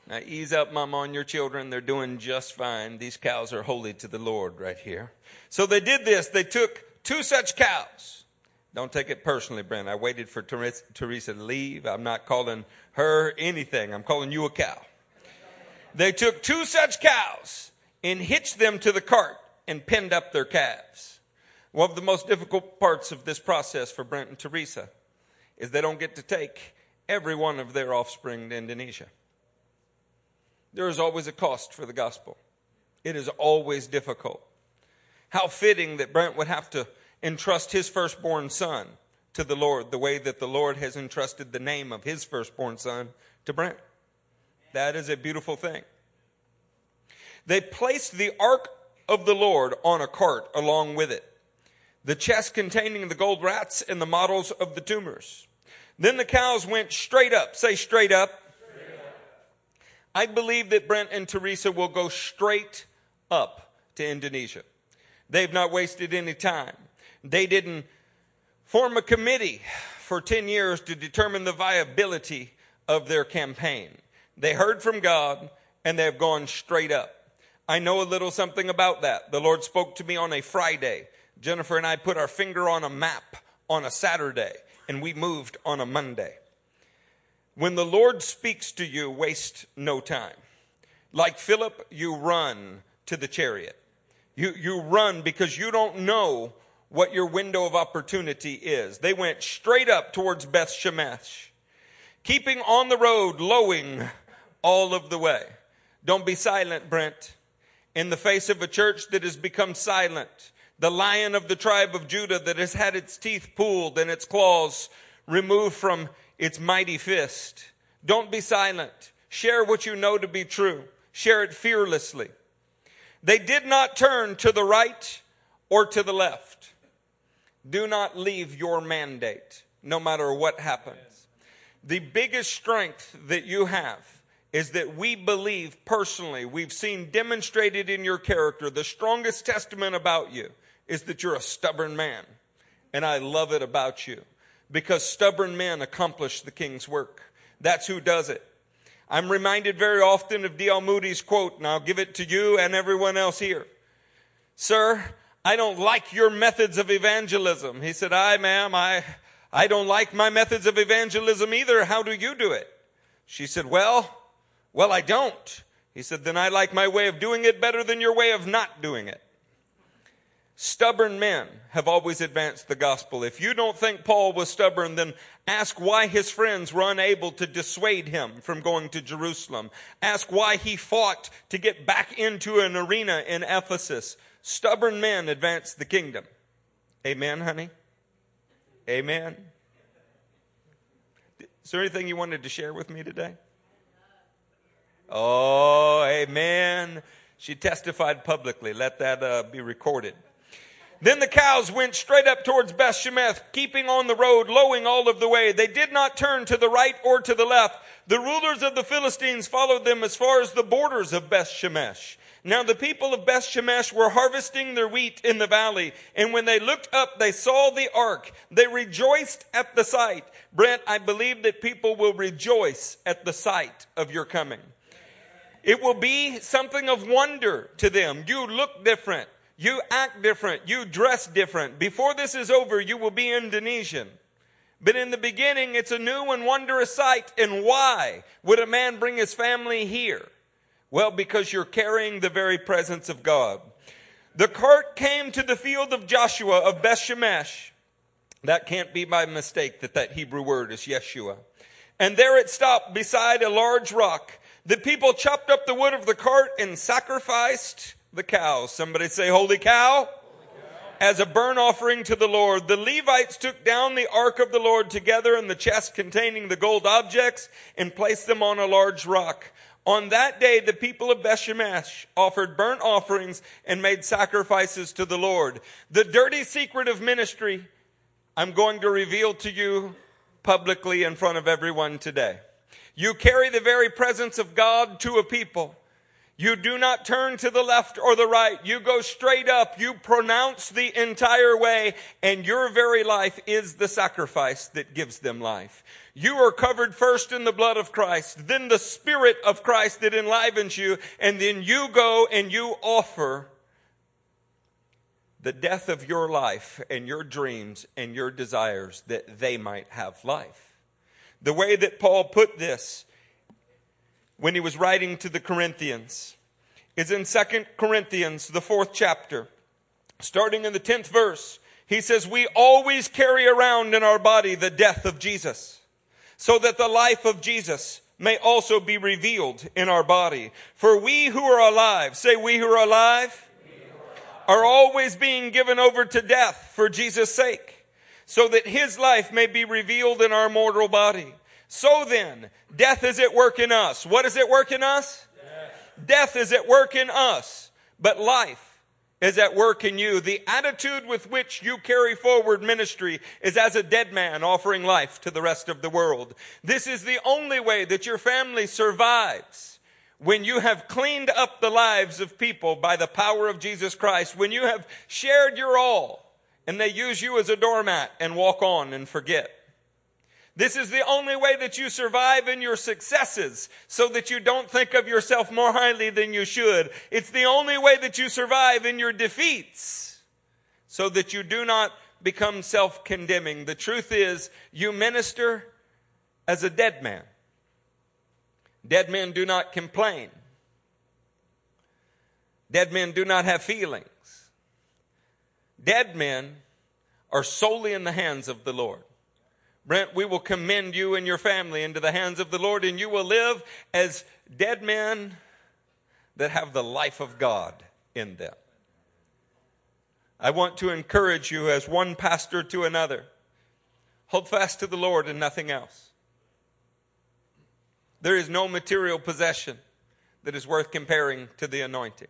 Now ease up, mama, on your children. They're doing just fine. These cows are holy to the Lord right here. So they did this. They took two such cows. Don't take it personally, Brent. I waited for Teresa to leave. I'm not calling her anything. I'm calling you a cow. They took two such cows and hitched them to the cart and pinned up their calves. One of the most difficult parts of this process for Brent and Teresa is they don't get to take every one of their offspring to Indonesia. There is always a cost for the gospel. It is always difficult. How fitting that Brent would have to entrust his firstborn son to the Lord the way that the Lord has entrusted the name of his firstborn son to Brent. That is a beautiful thing. They placed the ark of the Lord on a cart along with it, the chest containing the gold rats and the models of the tumors. Then the cows went straight up. Say straight up I believe that Brent and Teresa will go straight up to Indonesia. They've not wasted any time. They didn't form a committee for 10 years to determine the viability of their campaign. They heard from God and they've gone straight up. I know a little something about that. The Lord spoke to me on a Friday. Jennifer and I put our finger on a map on a Saturday and we moved on a Monday. When the Lord speaks to you, waste no time. Like Philip, you run to the chariot. You, you run because you don't know what your window of opportunity is. They went straight up towards Beth Shemesh, keeping on the road, lowing all of the way. Don't be silent, Brent. in the face of a church that has become silent. The lion of the tribe of Judah that has had its teeth pulled and its claws removed from its mighty fist. Don't be silent. Share what you know to be true. Share it fearlessly. They did not turn to the right or to the left. Do not leave your mandate, no matter what happens. The biggest strength that you have is that we believe personally, we've seen demonstrated in your character, the strongest testament about you is that you're a stubborn man. And I love it about you because stubborn men accomplish the king's work. That's who does it. I'm reminded very often of D.L. Moody's quote, and I'll give it to you and everyone else here. Sir, I don't like your methods of evangelism. He said, I, ma'am, I, I don't like my methods of evangelism either. How do you do it? She said, well, well, I don't. He said, then I like my way of doing it better than your way of not doing it. Stubborn men have always advanced the gospel. If you don't think Paul was stubborn, then ask why his friends were unable to dissuade him from going to Jerusalem. Ask why he fought to get back into an arena in Ephesus. Stubborn men advance the kingdom. Amen, honey? Amen. Is there anything you wanted to share with me today? Oh, amen. She testified publicly. Let that uh, be recorded. Then the cows went straight up towards Beth Shemesh, keeping on the road, lowing all of the way. They did not turn to the right or to the left. The rulers of the Philistines followed them as far as the borders of Beth Shemesh. Now the people of Beth Shemesh were harvesting their wheat in the valley, and when they looked up, they saw the ark. They rejoiced at the sight. Brent, I believe that people will rejoice at the sight of your coming. It will be something of wonder to them. You look different. You act different. You dress different. Before this is over, you will be Indonesian. But in the beginning, it's a new and wondrous sight. And why would a man bring his family here? Well, because you're carrying the very presence of God. The cart came to the field of Joshua of Bethshemesh. That can't be by mistake that that Hebrew word is Yeshua. And there it stopped beside a large rock. The people chopped up the wood of the cart and sacrificed the cows. Somebody say, Holy cow. As a burnt offering to the Lord, the Levites took down the ark of the Lord together and the chest containing the gold objects and placed them on a large rock. On that day, the people of Bethshemesh offered burnt offerings and made sacrifices to the Lord. The dirty secret of ministry, I'm going to reveal to you publicly in front of everyone today. You carry the very presence of God to a people. You do not turn to the left or the right. You go straight up. You pronounce the entire way and your very life is the sacrifice that gives them life. You are covered first in the blood of Christ, then the spirit of Christ that enlivens you, and then you go and you offer the death of your life and your dreams and your desires that they might have life. The way that Paul put this when he was writing to the Corinthians is in 2 Corinthians, the fourth chapter, starting in the 10th verse. He says, We always carry around in our body the death of Jesus, so that the life of Jesus may also be revealed in our body. For we who are alive, say we who are alive, are always being given over to death for Jesus' sake, so that his life may be revealed in our mortal body. So then, death is at work in us. What is at work in us? Death, death is at work in us, but life is at work in you. The attitude with which you carry forward ministry is as a dead man offering life to the rest of the world. This is the only way that your family survives. When you have cleaned up the lives of people by the power of Jesus Christ, when you have shared your all and they use you as a doormat and walk on and forget. This is the only way that you survive in your successes so that you don't think of yourself more highly than you should. It's the only way that you survive in your defeats so that you do not become self condemning. The truth is, you minister as a dead man. Dead men do not complain. Dead men do not have feelings. Dead men are solely in the hands of the Lord. Brent, we will commend you and your family into the hands of the Lord, and you will live as dead men that have the life of God in them. I want to encourage you as one pastor to another. Hold fast to the Lord and nothing else. There is no material possession that is worth comparing to the anointing.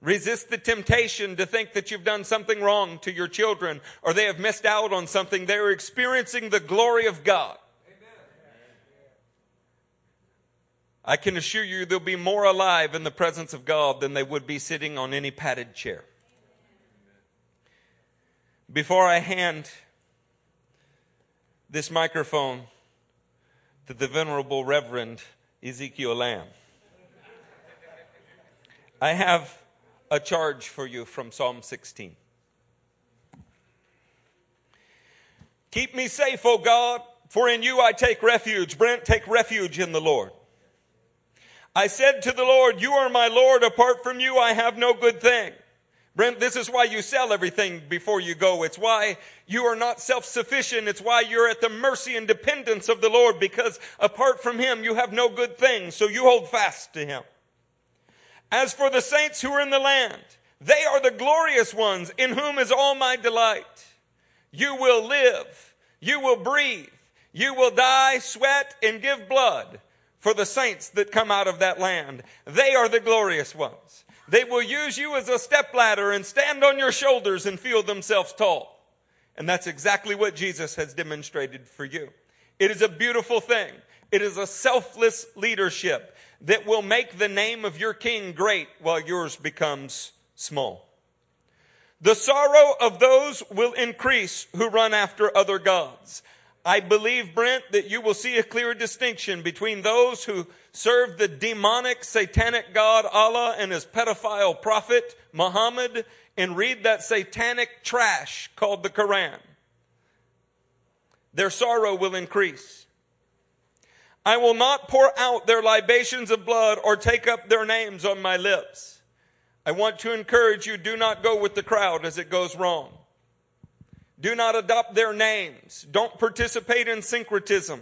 Resist the temptation to think that you've done something wrong to your children or they have missed out on something. They're experiencing the glory of God. I can assure you they'll be more alive in the presence of God than they would be sitting on any padded chair. Before I hand this microphone to the Venerable Reverend Ezekiel Lamb, I have a charge for you from Psalm 16. Keep me safe, O God, for in you I take refuge. Brent, take refuge in the Lord. I said to the Lord, You are my Lord. Apart from you, I have no good thing. Brent, this is why you sell everything before you go. It's why you are not self-sufficient. It's why you're at the mercy and dependence of the Lord because apart from Him, you have no good thing. So you hold fast to Him. As for the saints who are in the land, they are the glorious ones in whom is all my delight. You will live. You will breathe. You will die, sweat, and give blood for the saints that come out of that land. They are the glorious ones. They will use you as a stepladder and stand on your shoulders and feel themselves tall. And that's exactly what Jesus has demonstrated for you. It is a beautiful thing. It is a selfless leadership that will make the name of your king great while yours becomes small. The sorrow of those will increase who run after other gods. I believe, Brent, that you will see a clear distinction between those who serve the demonic, satanic God Allah and his pedophile prophet Muhammad and read that satanic trash called the Quran. Their sorrow will increase. I will not pour out their libations of blood or take up their names on my lips. I want to encourage you do not go with the crowd as it goes wrong. Do not adopt their names. Don't participate in syncretism.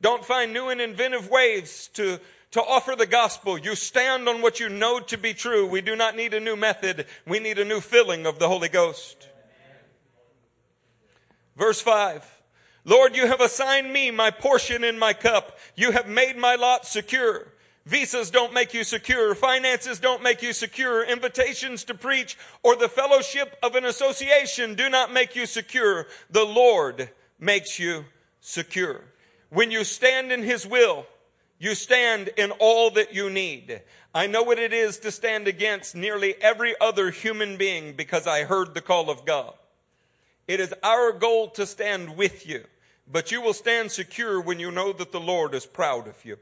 Don't find new and inventive ways to, to offer the gospel. You stand on what you know to be true. We do not need a new method. We need a new filling of the Holy Ghost. Verse 5. Lord, you have assigned me my portion in my cup. You have made my lot secure. Visas don't make you secure. Finances don't make you secure. Invitations to preach or the fellowship of an association do not make you secure. The Lord makes you secure. When you stand in His will, you stand in all that you need. I know what it is to stand against nearly every other human being because I heard the call of God. It is our goal to stand with you, but you will stand secure when you know that the Lord is proud of you.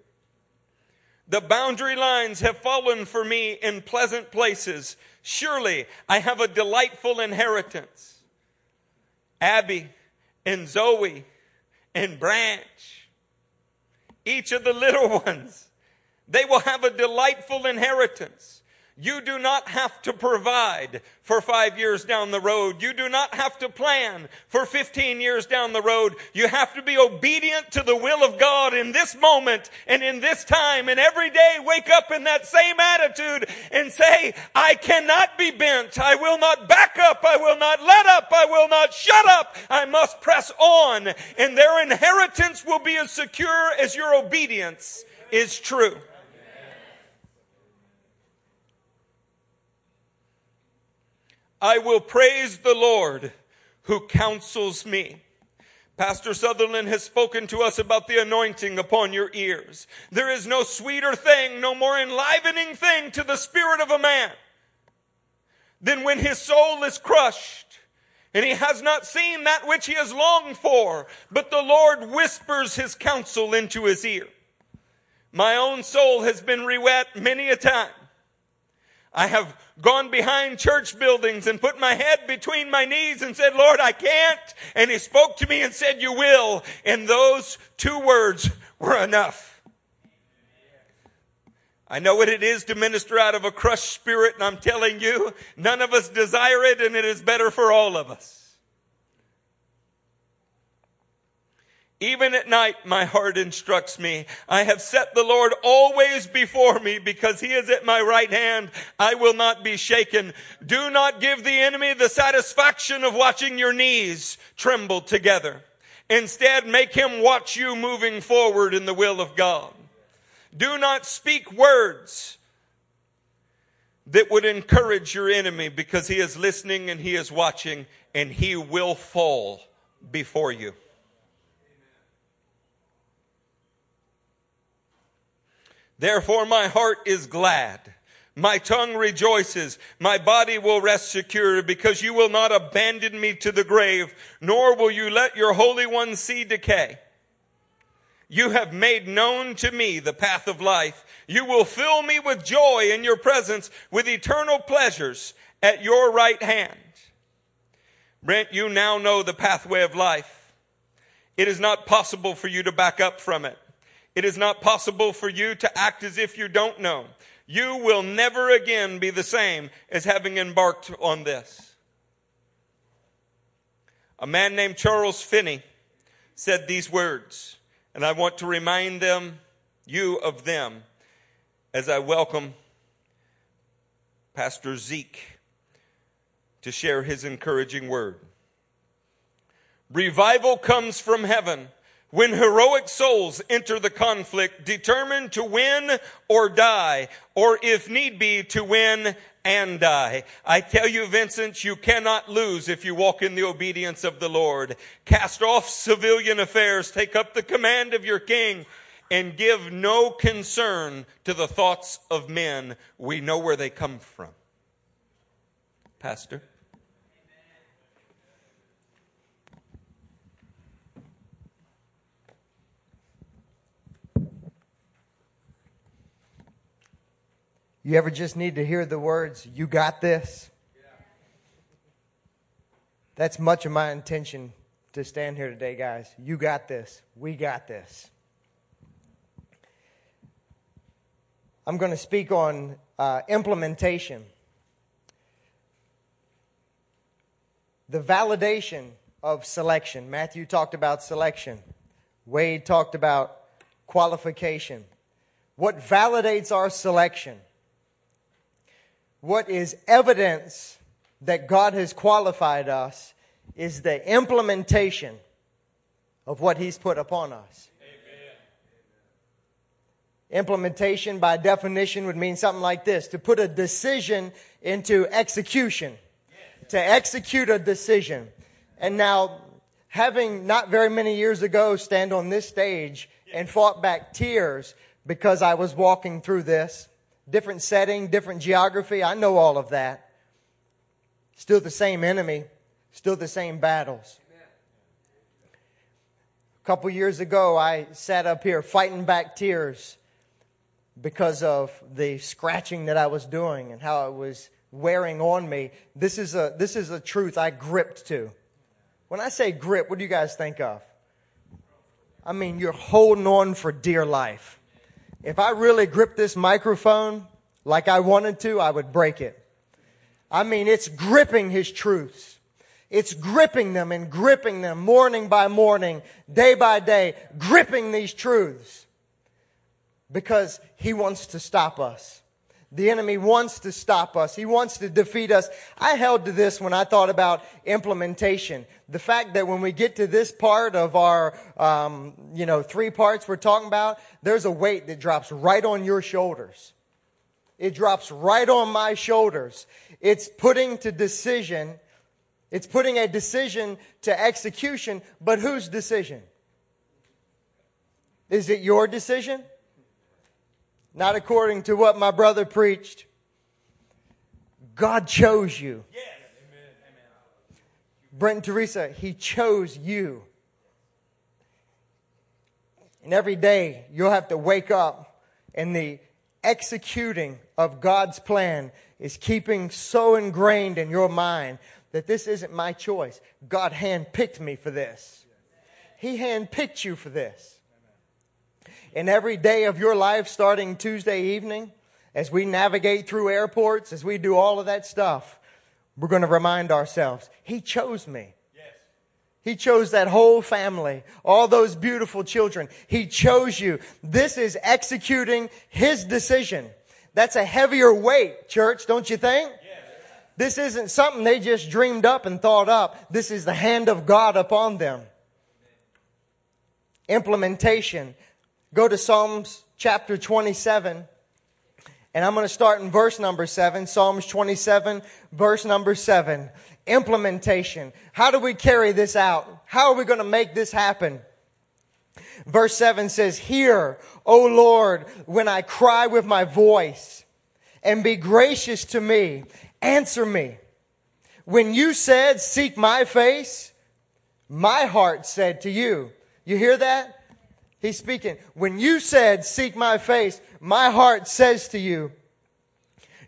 The boundary lines have fallen for me in pleasant places. Surely I have a delightful inheritance. Abby and Zoe and Branch, each of the little ones, they will have a delightful inheritance. You do not have to provide for five years down the road. You do not have to plan for 15 years down the road. You have to be obedient to the will of God in this moment and in this time. And every day wake up in that same attitude and say, I cannot be bent. I will not back up. I will not let up. I will not shut up. I must press on. And their inheritance will be as secure as your obedience is true. I will praise the Lord who counsels me. Pastor Sutherland has spoken to us about the anointing upon your ears. There is no sweeter thing, no more enlivening thing to the spirit of a man than when his soul is crushed and he has not seen that which he has longed for, but the Lord whispers his counsel into his ear. My own soul has been rewet many a time. I have gone behind church buildings and put my head between my knees and said, Lord, I can't. And he spoke to me and said, you will. And those two words were enough. I know what it is to minister out of a crushed spirit, and I'm telling you, none of us desire it, and it is better for all of us. Even at night, my heart instructs me. I have set the Lord always before me because he is at my right hand. I will not be shaken. Do not give the enemy the satisfaction of watching your knees tremble together. Instead, make him watch you moving forward in the will of God. Do not speak words that would encourage your enemy because he is listening and he is watching and he will fall before you. Therefore, my heart is glad. My tongue rejoices. My body will rest secure because you will not abandon me to the grave, nor will you let your Holy One see decay. You have made known to me the path of life. You will fill me with joy in your presence, with eternal pleasures at your right hand. Brent, you now know the pathway of life. It is not possible for you to back up from it. It is not possible for you to act as if you don't know. You will never again be the same as having embarked on this. A man named Charles Finney said these words, and I want to remind them, you of them, as I welcome Pastor Zeke to share his encouraging word. Revival comes from heaven when heroic souls enter the conflict determined to win or die, or if need be, to win and die. I tell you, Vincent, you cannot lose if you walk in the obedience of the Lord. Cast off civilian affairs, take up the command of your king, and give no concern to the thoughts of men. We know where they come from. Pastor? You ever just need to hear the words, You got this? That's much of my intention to stand here today, guys. You got this. We got this. I'm going to speak on uh, implementation. The validation of selection. Matthew talked about selection, Wade talked about qualification. What validates our selection what is evidence that God has qualified us is the implementation of what He's put upon us. Amen. Implementation, by definition, would mean something like this to put a decision into execution, yes. to execute a decision. And now, having not very many years ago stand on this stage and fought back tears because I was walking through this different setting, different geography. I know all of that. Still the same enemy, still the same battles. A couple years ago, I sat up here fighting back tears because of the scratching that I was doing and how it was wearing on me. This is a, this is a truth I gripped to. When I say grip, what do you guys think of? I mean, you're holding on for dear life. If I really gripped this microphone like I wanted to, I would break it. I mean, it's gripping his truths. It's gripping them and gripping them morning by morning, day by day, gripping these truths because he wants to stop us. The enemy wants to stop us. He wants to defeat us. I held to this when I thought about implementation. The fact that when we get to this part of our, um, you know, three parts we're talking about, there's a weight that drops right on your shoulders. It drops right on my shoulders. It's putting to decision. It's putting a decision to execution, but whose decision? Is it your decision? Not according to what my brother preached. God chose you. Yes. Brent and Teresa, He chose you. And every day you'll have to wake up and the executing of God's plan is keeping so ingrained in your mind that this isn't my choice. God handpicked me for this. He handpicked you for this in every day of your life starting Tuesday evening, as we navigate through airports, as we do all of that stuff, we're going to remind ourselves, He chose me. Yes. He chose that whole family, all those beautiful children. He chose you. This is executing His decision. That's a heavier weight, church, don't you think? Yes. This isn't something they just dreamed up and thought up. This is the hand of God upon them. Implementation. Go to Psalms chapter 27. And I'm going to start in verse number 7. Psalms 27, verse number 7 implementation. How do we carry this out? How are we going to make this happen? Verse 7 says, Hear, O Lord, when I cry with my voice, and be gracious to me. Answer me. When you said, Seek my face, my heart said to you. You hear that? He's speaking. When you said, Seek my face, my heart says to you,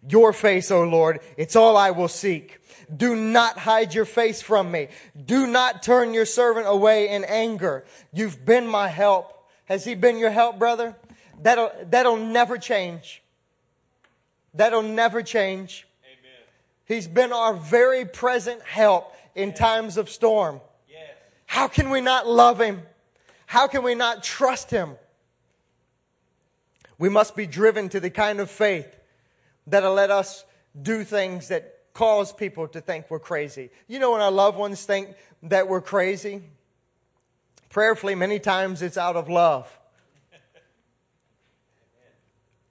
Your face, O Lord, it's all I will seek. Do not hide your face from me. Do not turn your servant away in anger. You've been my help. Has he been your help, brother? That'll, that'll never change. That'll never change. Amen. He's been our very present help in yes. times of storm. Yes. How can we not love him? How can we not trust him? We must be driven to the kind of faith that'll let us do things that cause people to think we're crazy. You know, when our loved ones think that we're crazy, prayerfully, many times it's out of love.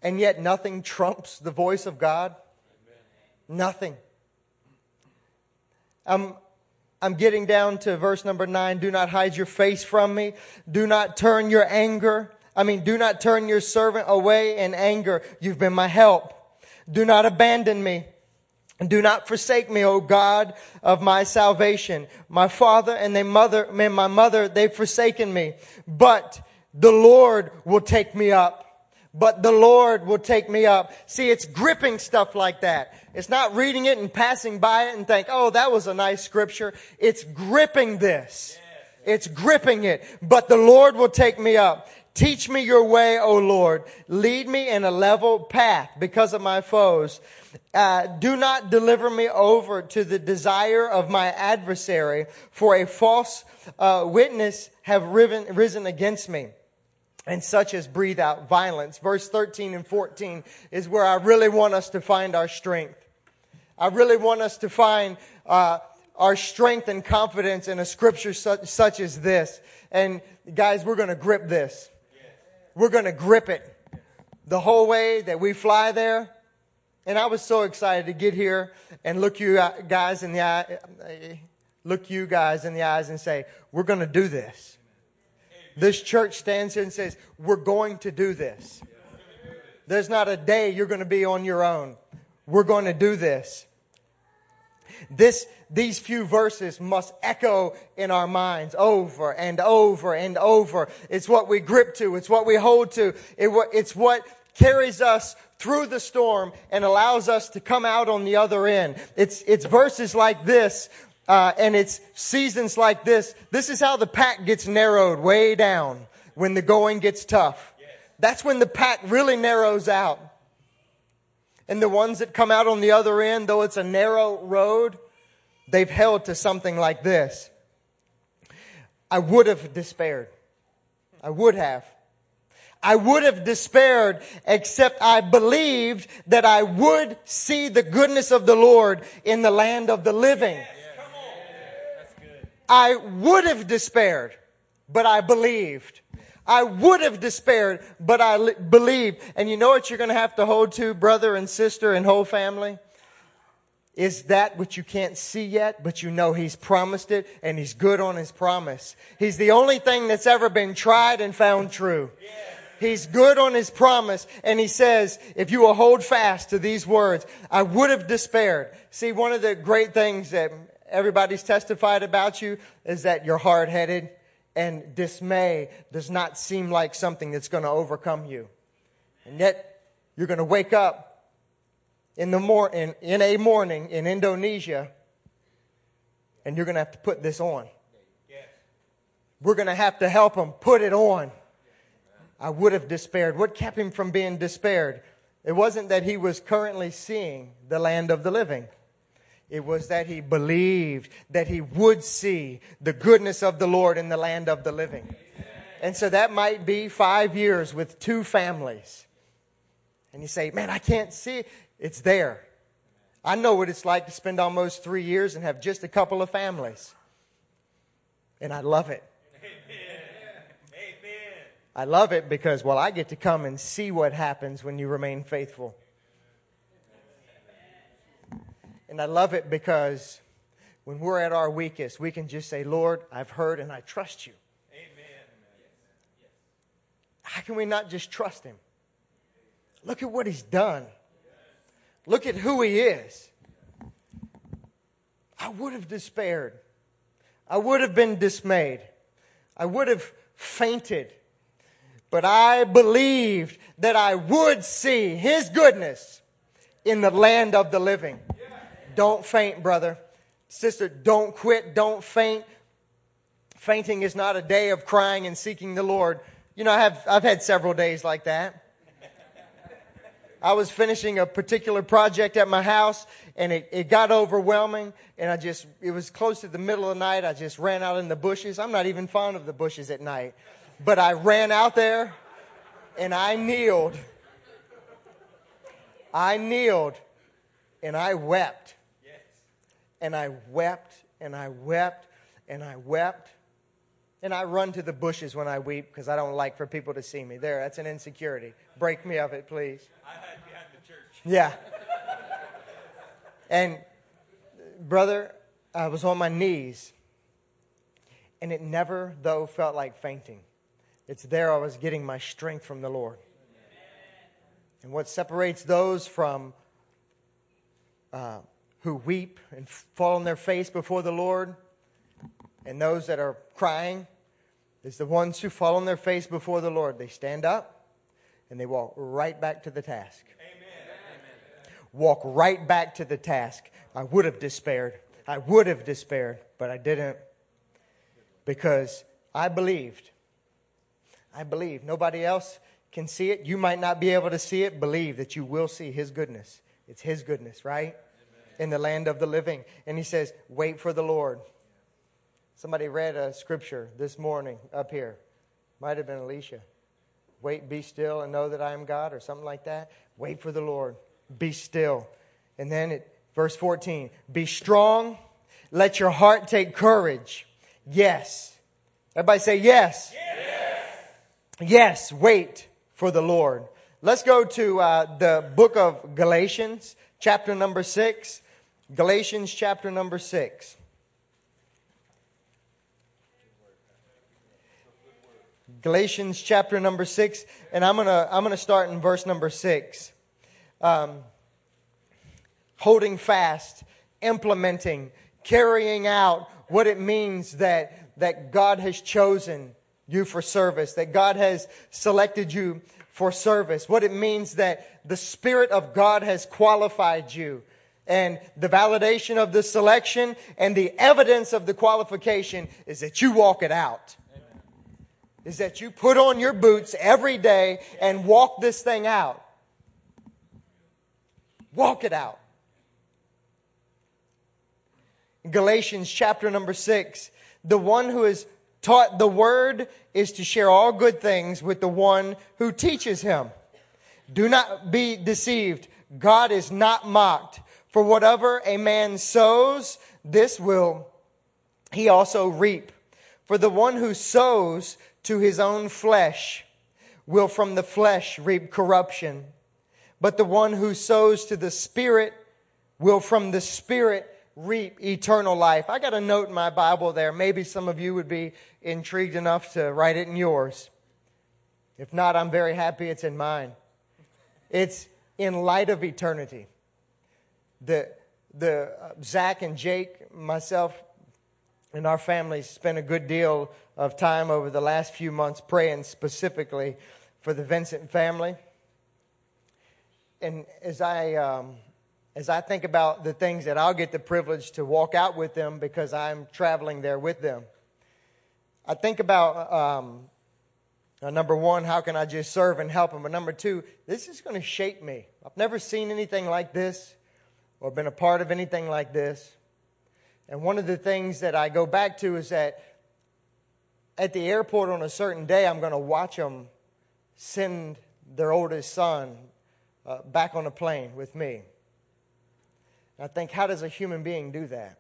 And yet, nothing trumps the voice of God. Nothing. I'm, I'm getting down to verse number nine. Do not hide your face from me. Do not turn your anger. I mean, do not turn your servant away in anger. You've been my help. Do not abandon me. Do not forsake me, O God of my salvation. My father and they mother, my mother, they've forsaken me, but the Lord will take me up. But the Lord will take me up. See, it's gripping stuff like that. It's not reading it and passing by it and think, oh, that was a nice scripture. It's gripping this. It's gripping it. But the Lord will take me up. Teach me your way, O Lord. Lead me in a level path because of my foes. Uh, do not deliver me over to the desire of my adversary, for a false uh, witness have riven, risen against me. And such as breathe out violence. Verse 13 and 14 is where I really want us to find our strength. I really want us to find uh, our strength and confidence in a scripture such, such as this. And guys, we're going to grip this. We're going to grip it the whole way that we fly there. And I was so excited to get here and look you guys in the eye, look you guys in the eyes and say, we're going to do this. This church stands here and says, we're going to do this. There's not a day you're going to be on your own. We're going to do this. This, these few verses must echo in our minds over and over and over. It's what we grip to. It's what we hold to. It, it's what carries us through the storm and allows us to come out on the other end. It's, it's verses like this, uh, and it's seasons like this. This is how the pack gets narrowed way down when the going gets tough. That's when the pack really narrows out. And the ones that come out on the other end, though it's a narrow road, they've held to something like this. I would have despaired. I would have. I would have despaired except I believed that I would see the goodness of the Lord in the land of the living. I would have despaired, but I believed. I would have despaired, but I li- believed. And you know what you're going to have to hold to, brother and sister and whole family? Is that which you can't see yet, but you know He's promised it and He's good on His promise. He's the only thing that's ever been tried and found true. He's good on His promise and He says, if you will hold fast to these words, I would have despaired. See, one of the great things that everybody's testified about you is that you're hard headed and dismay does not seem like something that's going to overcome you. And yet, you're going to wake up in, the mor- in, in a morning in Indonesia and you're going to have to put this on. We're going to have to help him put it on. I would have despaired. What kept him from being despaired? It wasn't that he was currently seeing the land of the living. It was that he believed that he would see the goodness of the Lord in the land of the living. And so that might be five years with two families. And you say, man, I can't see it. It's there. I know what it's like to spend almost three years and have just a couple of families. And I love it. Amen. I love it because, well, I get to come and see what happens when you remain faithful. And I love it because when we're at our weakest, we can just say, Lord, I've heard and I trust you. Amen. How can we not just trust him? Look at what he's done. Look at who he is. I would have despaired. I would have been dismayed. I would have fainted. But I believed that I would see his goodness in the land of the living. Don't faint, brother. Sister, don't quit. Don't faint. Fainting is not a day of crying and seeking the Lord. You know, I have, I've had several days like that. I was finishing a particular project at my house and it, it got overwhelming and I just, it was close to the middle of the night. I just ran out in the bushes. I'm not even fond of the bushes at night, but I ran out there and I kneeled. I kneeled and I wept. And I wept and I wept and I wept. And I run to the bushes when I weep because I don't like for people to see me. There, that's an insecurity. Break me of it, please. I hide behind the church. Yeah. And, brother, I was on my knees. And it never, though, felt like fainting. It's there I was getting my strength from the Lord. And what separates those from uh, who weep and fall on their face before the Lord and those that are crying is the ones who fall on their face before the Lord. They stand up and they walk right back to the task. Amen. Walk right back to the task. I would have despaired. I would have despaired, but I didn't because I believed. I believe. Nobody else can see it. You might not be able to see it. Believe that you will see His goodness. It's His goodness, right? In the land of the living. And He says, wait for the Lord. Somebody read a scripture this morning up here. Might have been Alicia. Wait, be still, and know that I am God, or something like that. Wait for the Lord. Be still. And then it, verse 14 Be strong. Let your heart take courage. Yes. Everybody say yes. Yes. Yes. Wait for the Lord. Let's go to uh, the book of Galatians, chapter number 6. Galatians, chapter number 6. Galatians chapter number six, and I'm gonna I'm gonna start in verse number six. Um, holding fast, implementing, carrying out what it means that that God has chosen you for service, that God has selected you for service, what it means that the Spirit of God has qualified you. And the validation of the selection and the evidence of the qualification is that you walk it out is that you put on your boots every day and walk this thing out. Walk it out. Galatians chapter number six. The one who is taught the word is to share all good things with the one who teaches him. Do not be deceived. God is not mocked. For whatever a man sows, this will he also reap. For the one who sows to his own flesh will from the flesh reap corruption. But the one who sows to the Spirit will from the Spirit reap eternal life. I got a note in my Bible there. Maybe some of you would be intrigued enough to write it in yours. If not, I'm very happy it's in mine. It's in light of eternity. The, the uh, Zach and Jake, myself, and our family spent a good deal of time over the last few months praying specifically for the Vincent family. And as I, um, as I think about the things that I'll get the privilege to walk out with them because I'm traveling there with them, I think about um, uh, number one, how can I just serve and help them? But number two, this is going to shape me. I've never seen anything like this. Or been a part of anything like this. And one of the things that I go back to is that at the airport on a certain day, I'm going to watch them send their oldest son uh, back on a plane with me. And I think, how does a human being do that?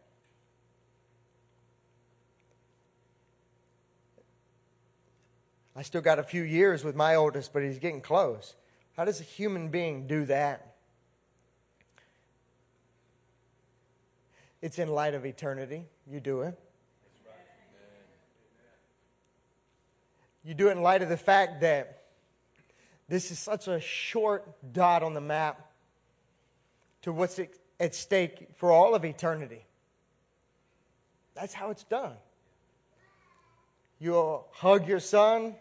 I still got a few years with my oldest, but he's getting close. How does a human being do that? It's in light of eternity. You do it. You do it in light of the fact that this is such a short dot on the map to what's at stake for all of eternity. That's how it's done. You'll hug your son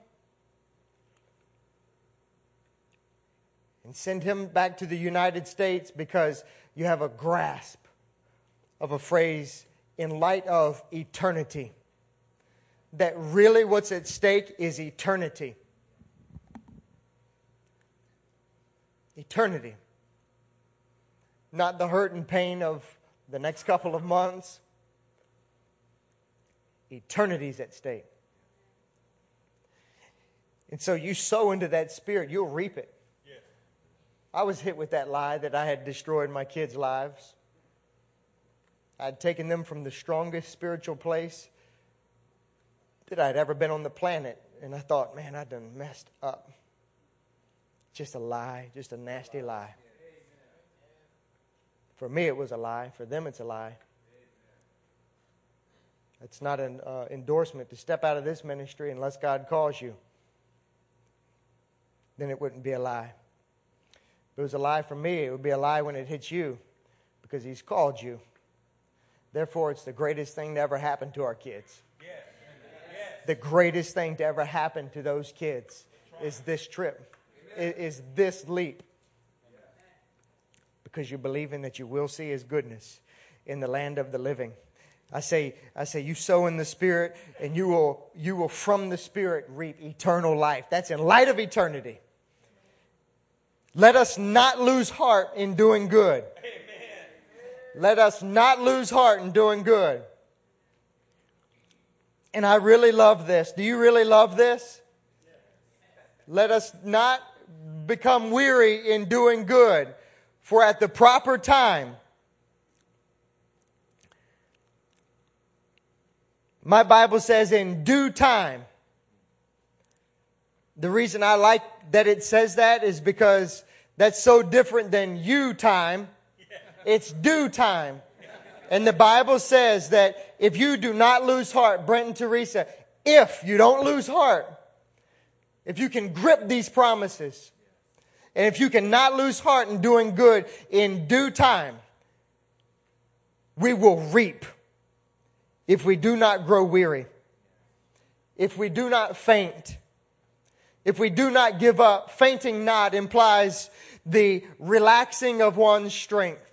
and send him back to the United States because you have a grasp of a phrase in light of eternity. That really what's at stake is eternity. Eternity. Not the hurt and pain of the next couple of months. Eternity's at stake. And so you sow into that spirit, you'll reap it. I was hit with that lie that I had destroyed my kids' lives. I'd taken them from the strongest spiritual place that I'd ever been on the planet. And I thought, man, I done messed up. Just a lie, just a nasty lie. For me, it was a lie. For them, it's a lie. It's not an uh, endorsement to step out of this ministry unless God calls you. Then it wouldn't be a lie. If it was a lie for me, it would be a lie when it hits you because He's called you. Therefore, it's the greatest thing to ever happen to our kids. Yes. Yes. The greatest thing to ever happen to those kids is this trip, is this leap. Because you're believing that you will see His goodness in the land of the living. I say, I say, you sow in the Spirit, and you will, you will from the Spirit reap eternal life. That's in light of eternity. Let us not lose heart in doing good. Let us not lose heart in doing good. And I really love this. Do you really love this? Let us not become weary in doing good, for at the proper time, my Bible says, in due time. The reason I like that it says that is because that's so different than you time it's due time. And the Bible says that if you do not lose heart, Brent and Teresa, if you don't lose heart, if you can grip these promises, and if you cannot lose heart in doing good in due time, we will reap if we do not grow weary, if we do not faint, if we do not give up. Fainting not implies the relaxing of one's strength.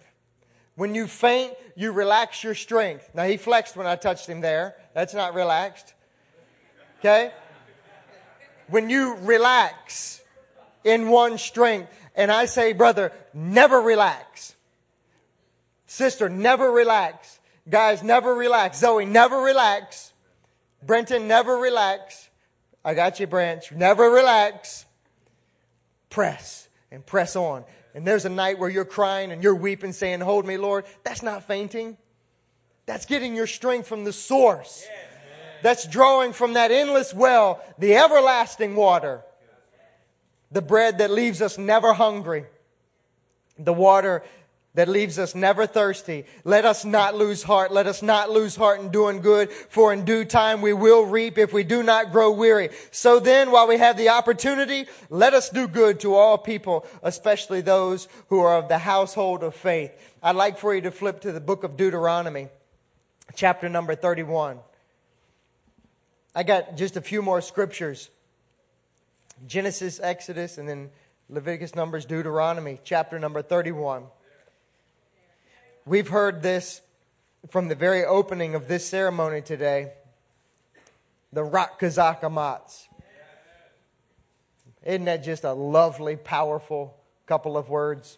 When you faint, you relax your strength. Now, he flexed when I touched him there. That's not relaxed. Okay? When you relax in one strength, and I say, brother, never relax. Sister, never relax. Guys, never relax. Zoe, never relax. Brenton, never relax. I got you, Branch. Never relax. Press and press on and there's a night where you're crying and you're weeping, saying, Hold me, Lord, that's not fainting. That's getting your strength from the source. That's drawing from that endless well, the everlasting water. The bread that leaves us never hungry. The water that leaves us never thirsty. Let us not lose heart. Let us not lose heart in doing good, for in due time we will reap if we do not grow weary. So then, while we have the opportunity, let us do good to all people, especially those who are of the household of faith. I'd like for you to flip to the book of Deuteronomy, chapter number 31. I got just a few more scriptures. Genesis, Exodus, and then Leviticus, Numbers, Deuteronomy, chapter number 31. We've heard this from the very opening of this ceremony today the Rak Kazakamatz. Isn't that just a lovely, powerful couple of words?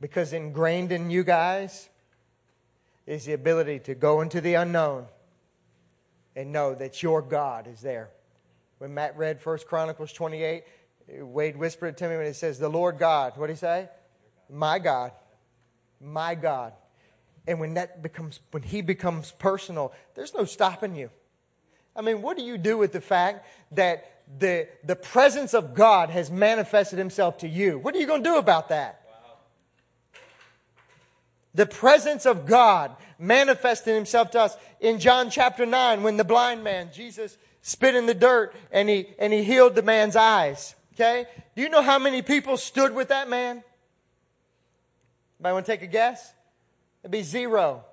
Because ingrained in you guys is the ability to go into the unknown and know that your God is there. When Matt read 1 Chronicles 28, Wade whispered to me when he says, The Lord God, what did he say? My God. My God. And when that becomes, when he becomes personal, there's no stopping you. I mean, what do you do with the fact that the, the presence of God has manifested himself to you? What are you going to do about that? The presence of God manifested himself to us in John chapter 9 when the blind man, Jesus, spit in the dirt and he, and he healed the man's eyes. Okay? Do you know how many people stood with that man? Anybody want to take a guess? It'd be zero.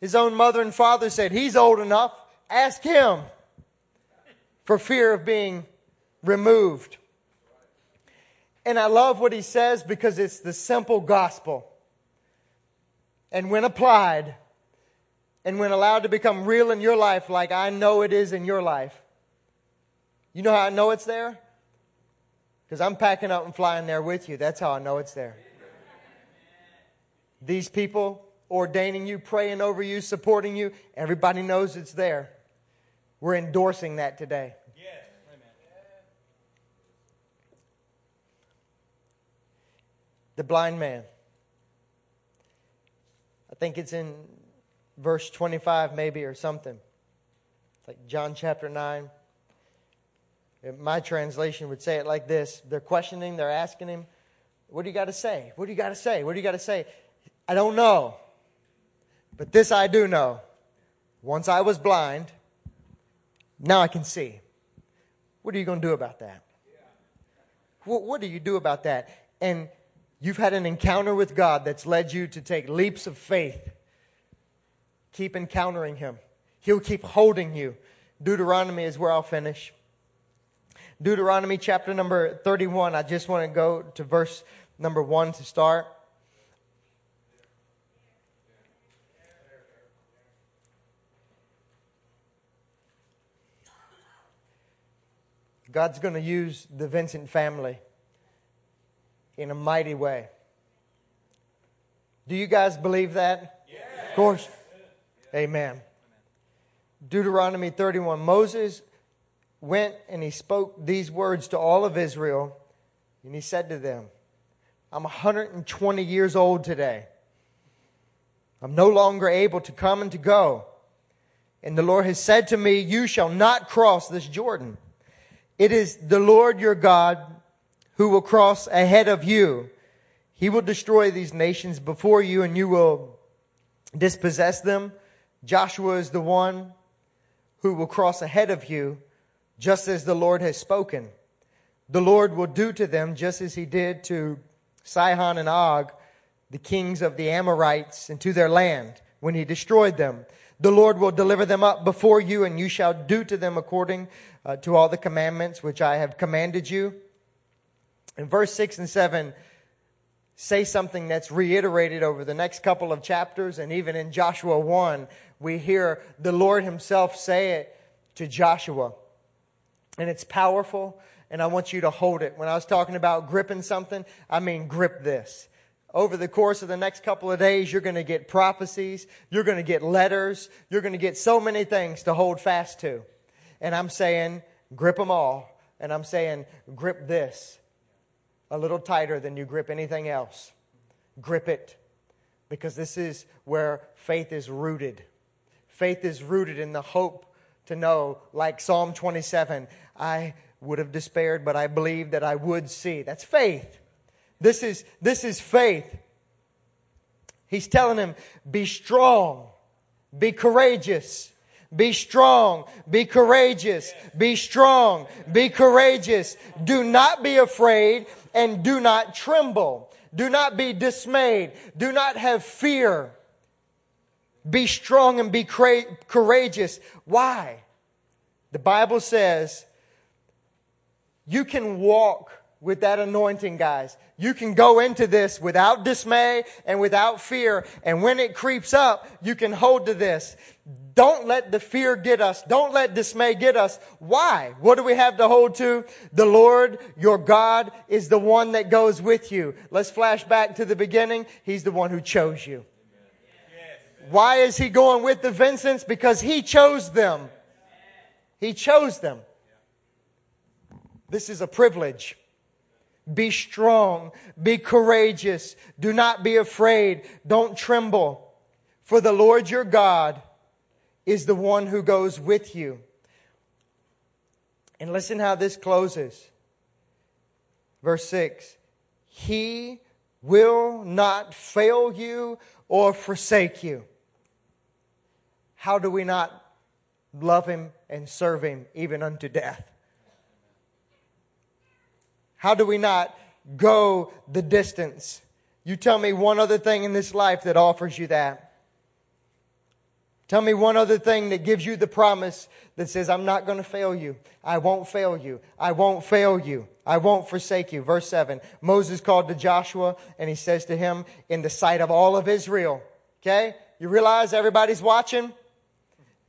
His own mother and father said, He's old enough. Ask him for fear of being removed. And I love what he says because it's the simple gospel. And when applied, and when allowed to become real in your life, like I know it is in your life, you know how I know it's there? Because I'm packing up and flying there with you. That's how I know it's there. These people ordaining you, praying over you, supporting you, everybody knows it's there. We're endorsing that today. The blind man. I think it's in verse 25, maybe, or something. It's like John chapter 9. My translation would say it like this They're questioning, they're asking him, What do you got to say? What do you got to say? What do you got to say? I don't know. But this I do know. Once I was blind, now I can see. What are you going to do about that? What, what do you do about that? And you've had an encounter with God that's led you to take leaps of faith. Keep encountering Him, He'll keep holding you. Deuteronomy is where I'll finish. Deuteronomy chapter number 31. I just want to go to verse number 1 to start. God's going to use the Vincent family in a mighty way. Do you guys believe that? Yes. Of course. Amen. Deuteronomy 31. Moses went and he spoke these words to all of Israel, and he said to them, I'm 120 years old today. I'm no longer able to come and to go. And the Lord has said to me, You shall not cross this Jordan. It is the Lord your God who will cross ahead of you. He will destroy these nations before you and you will dispossess them. Joshua is the one who will cross ahead of you, just as the Lord has spoken. The Lord will do to them just as he did to Sihon and Og, the kings of the Amorites, and to their land when he destroyed them. The Lord will deliver them up before you, and you shall do to them according uh, to all the commandments which I have commanded you. In verse 6 and 7, say something that's reiterated over the next couple of chapters, and even in Joshua 1, we hear the Lord Himself say it to Joshua. And it's powerful, and I want you to hold it. When I was talking about gripping something, I mean grip this over the course of the next couple of days, you're going to get prophecies, you're going to get letters, you're going to get so many things to hold fast to. And I'm saying, grip them all. And I'm saying, grip this a little tighter than you grip anything else. Grip it. Because this is where faith is rooted. Faith is rooted in the hope to know, like Psalm 27, I would have despaired, but I believed that I would see. That's faith. This is, this is faith. He's telling him, be strong, be courageous. Be strong, be courageous, be strong, be courageous. Do not be afraid and do not tremble. Do not be dismayed. Do not have fear. Be strong and be courageous. Why? The Bible says you can walk with that anointing, guys. You can go into this without dismay and without fear. And when it creeps up, you can hold to this. Don't let the fear get us. Don't let dismay get us. Why? What do we have to hold to? The Lord, your God, is the one that goes with you. Let's flash back to the beginning. He's the one who chose you. Why is he going with the Vincents? Because he chose them. He chose them. This is a privilege. Be strong. Be courageous. Do not be afraid. Don't tremble. For the Lord your God is the one who goes with you. And listen how this closes. Verse 6 He will not fail you or forsake you. How do we not love Him and serve Him even unto death? How do we not go the distance? You tell me one other thing in this life that offers you that. Tell me one other thing that gives you the promise that says, I'm not going to fail you. I won't fail you. I won't fail you. I won't forsake you. Verse 7 Moses called to Joshua and he says to him, In the sight of all of Israel, okay? You realize everybody's watching?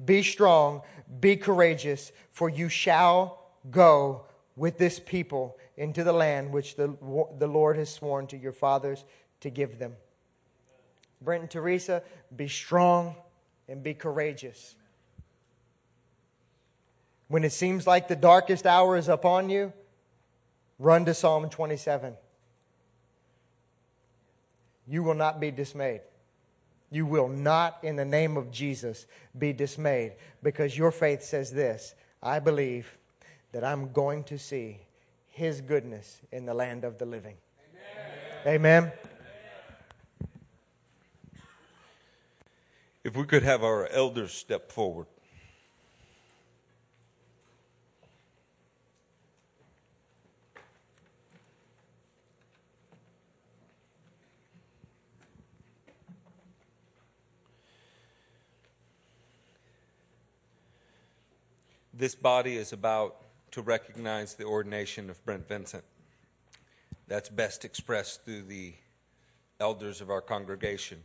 Be strong, be courageous, for you shall go with this people into the land which the, the Lord has sworn to your fathers to give them. Brent and Teresa, be strong and be courageous. When it seems like the darkest hour is upon you, run to Psalm 27. You will not be dismayed. You will not, in the name of Jesus, be dismayed because your faith says this I believe that I'm going to see his goodness in the land of the living. Amen. Amen. If we could have our elders step forward. This body is about to recognize the ordination of Brent Vincent. That's best expressed through the elders of our congregation.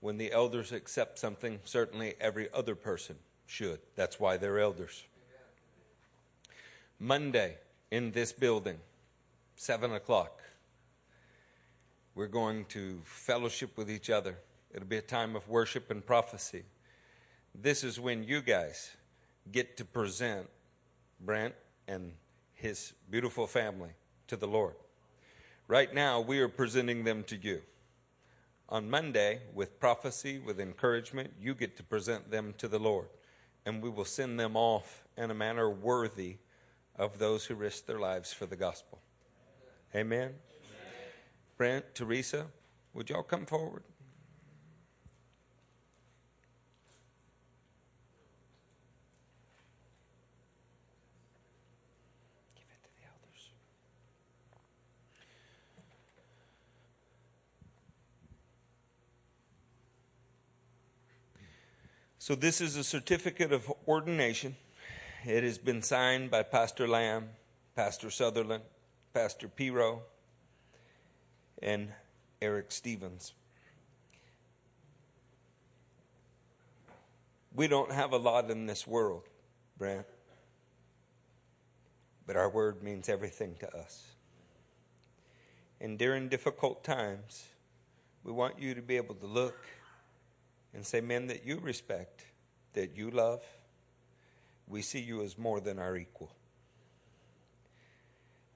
When the elders accept something, certainly every other person should. That's why they're elders. Monday in this building, 7 o'clock, we're going to fellowship with each other. It'll be a time of worship and prophecy. This is when you guys get to present Brent and his beautiful family to the Lord. Right now, we are presenting them to you. On Monday, with prophecy, with encouragement, you get to present them to the Lord. And we will send them off in a manner worthy of those who risk their lives for the gospel. Amen. Amen. Brent, Teresa, would y'all come forward? So, this is a certificate of ordination. It has been signed by Pastor Lamb, Pastor Sutherland, Pastor Piro, and Eric Stevens. We don't have a lot in this world, Brent, but our word means everything to us. And during difficult times, we want you to be able to look and say, Men that you respect, that you love, we see you as more than our equal.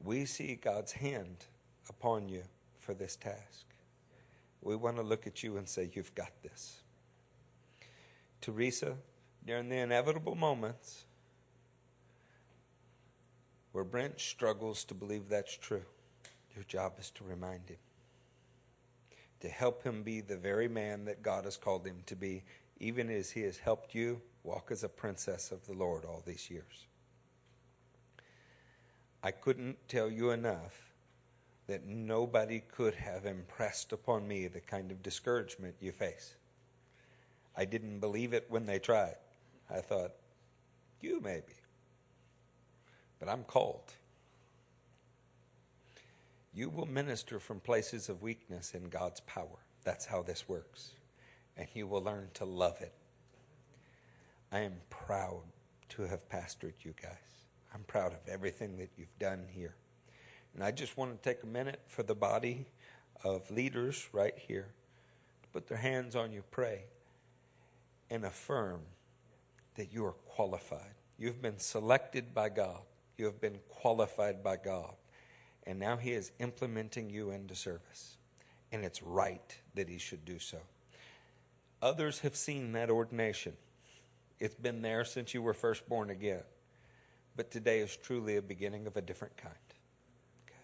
We see God's hand upon you for this task. We want to look at you and say, You've got this. Teresa, during the inevitable moments where Brent struggles to believe that's true, your job is to remind him to help him be the very man that God has called him to be, even as he has helped you walk as a princess of the Lord all these years. I couldn't tell you enough that nobody could have impressed upon me the kind of discouragement you face. I didn't believe it when they tried. I thought, you maybe. But I'm called. You will minister from places of weakness in God's power. That's how this works. And you will learn to love it. I am proud to have pastored you guys. I'm proud of everything that you've done here. And I just want to take a minute for the body of leaders right here to put their hands on you, pray, and affirm that you are qualified. You've been selected by God, you have been qualified by God. And now He is implementing you into service. And it's right that He should do so. Others have seen that ordination. It's been there since you were first born again. But today is truly a beginning of a different kind. Okay.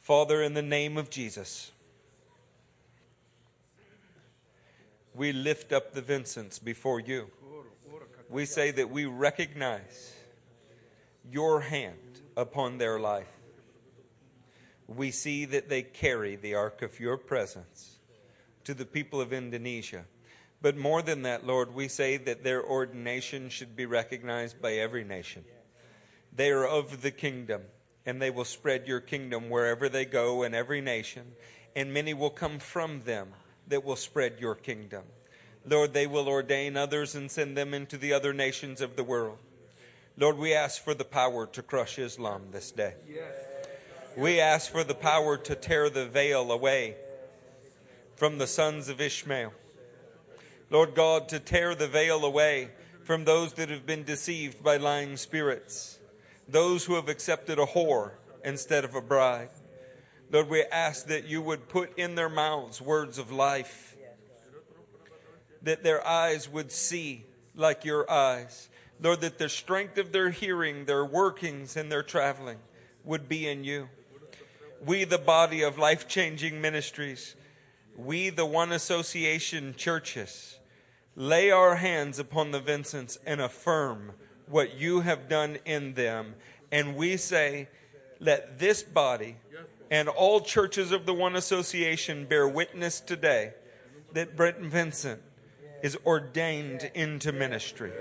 Father, in the name of Jesus, we lift up the Vincents before you. We say that we recognize your hand upon their life. We see that they carry the ark of your presence to the people of Indonesia. But more than that, Lord, we say that their ordination should be recognized by every nation. They are of the kingdom, and they will spread your kingdom wherever they go in every nation, and many will come from them that will spread your kingdom. Lord, they will ordain others and send them into the other nations of the world. Lord, we ask for the power to crush Islam this day. We ask for the power to tear the veil away from the sons of Ishmael. Lord God, to tear the veil away from those that have been deceived by lying spirits, those who have accepted a whore instead of a bride. Lord, we ask that you would put in their mouths words of life, that their eyes would see like your eyes. Lord, that the strength of their hearing, their workings, and their traveling would be in you. We, the body of life changing ministries, we, the One Association churches, lay our hands upon the Vincents and affirm what you have done in them. And we say, let this body and all churches of the One Association bear witness today that Brent Vincent is ordained into ministry.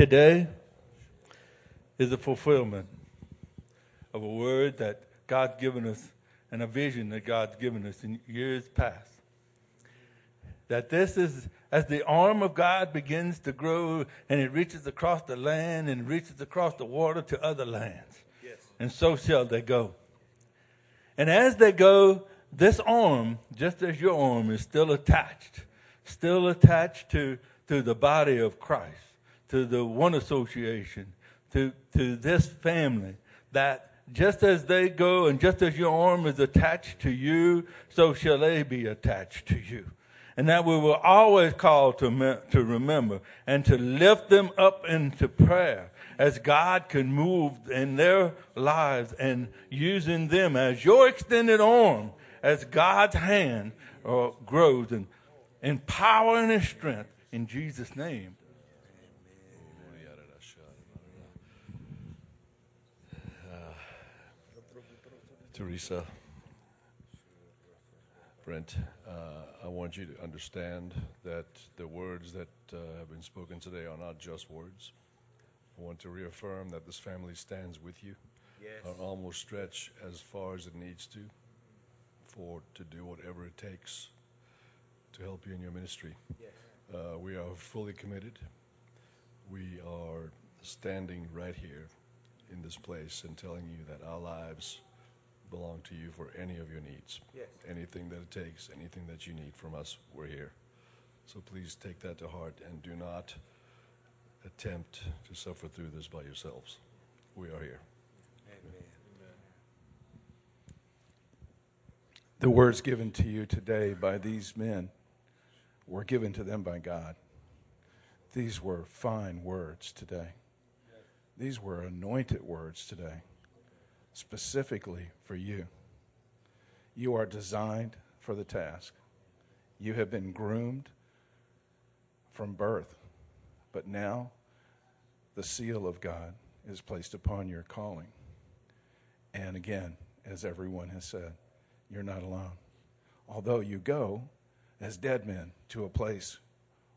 Today is the fulfillment of a word that God's given us and a vision that God's given us in years past. That this is, as the arm of God begins to grow and it reaches across the land and reaches across the water to other lands. Yes. And so shall they go. And as they go, this arm, just as your arm, is still attached, still attached to, to the body of Christ, to the one association, to, to this family, that just as they go and just as your arm is attached to you, so shall they be attached to you. And that we will always call to, me, to remember and to lift them up into prayer as God can move in their lives and using them as your extended arm, as God's hand uh, grows in, in power and in strength. In Jesus' name. Teresa, Brent, uh, I want you to understand that the words that uh, have been spoken today are not just words. I want to reaffirm that this family stands with you. Yes. Our arm will stretch as far as it needs to for to do whatever it takes to help you in your ministry. Yes. Uh, we are fully committed. We are standing right here in this place and telling you that our lives belong to you for any of your needs. Yes. Anything that it takes, anything that you need from us, we're here. So please take that to heart and do not attempt to suffer through this by yourselves. We are here. Amen. The words given to you today by these men were given to them by God. These were fine words today. These were anointed words today specifically for you. You are designed for the task. You have been groomed from birth, but now the seal of God is placed upon your calling. And again, as everyone has said, you're not alone. Although you go as dead men to a place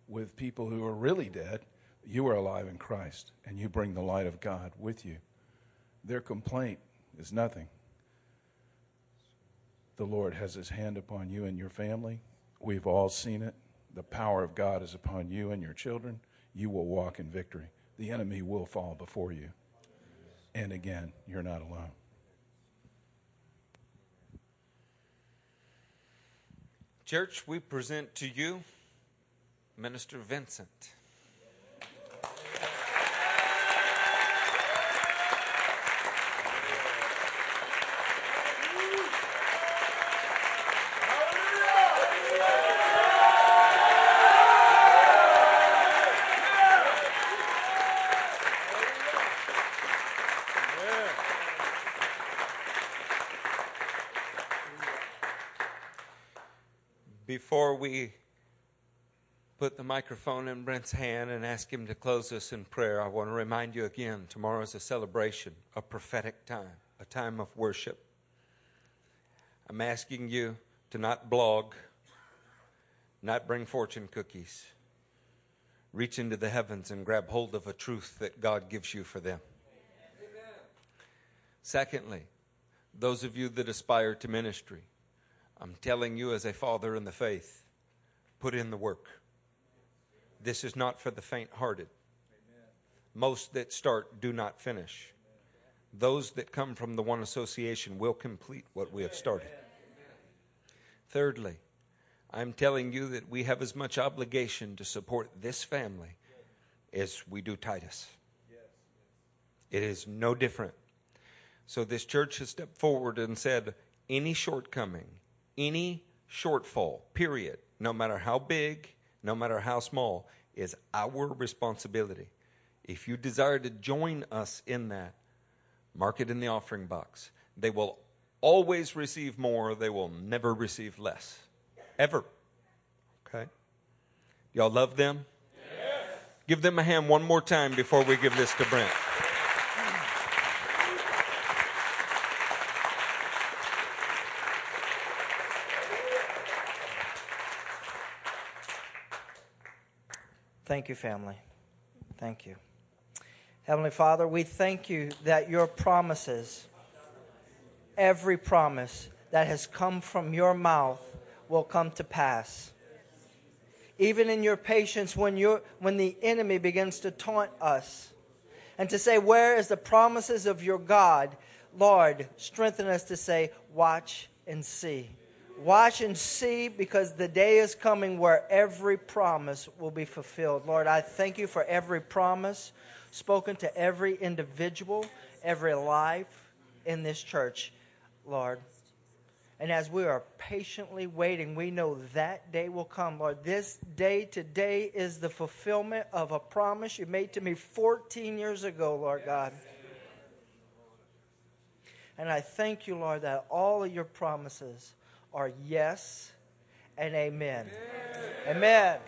with people who are really dead. You are alive in Christ, and you bring the light of God with you. Their complaint is nothing. The Lord has his hand upon you and your family. We've all seen it. The power of God is upon you and your children. You will walk in victory. The enemy will fall before you. And again, you're not alone. Church, we present to you Minister Vincent. Before we put the microphone in Brent's hand and ask him to close us in prayer, I want to remind you again tomorrow is a celebration, a prophetic time, a time of worship. I'm asking you to not blog, not bring fortune cookies. Reach into the heavens and grab hold of a truth that God gives you for them. Amen. Secondly, those of you that aspire to ministry, I'm telling you as a father in the faith, put in the work. This is not for the faint hearted. Most that start do not finish. Those that come from the one association will complete what we have started. Thirdly, I'm telling you that we have as much obligation to support this family as we do Titus. It is no different. So this church has stepped forward and said any shortcoming, any shortfall, period, no matter how big, no matter how small, is our responsibility. If you desire to join us in that, mark it in the offering box. They will always receive more, they will never receive less. Ever. Okay? Y'all love them? Yes. Give them a hand one more time before we give this to Brent. Thank you, family. Thank you. Heavenly Father, we thank you that your promises, every promise that has come from your mouth, will come to pass. Even in your patience, when, you when the enemy begins to taunt us and to say, Where is the promises of your God? Lord, strengthen us to say, Watch and see. Watch and see because the day is coming where every promise will be fulfilled. Lord, I thank you for every promise spoken to every individual, every life in this church, Lord. And as we are patiently waiting, we know that day will come, Lord. This day today is the fulfillment of a promise you made to me 14 years ago, Lord God. And I thank you, Lord, that all of your promises are yes and amen. Amen. amen.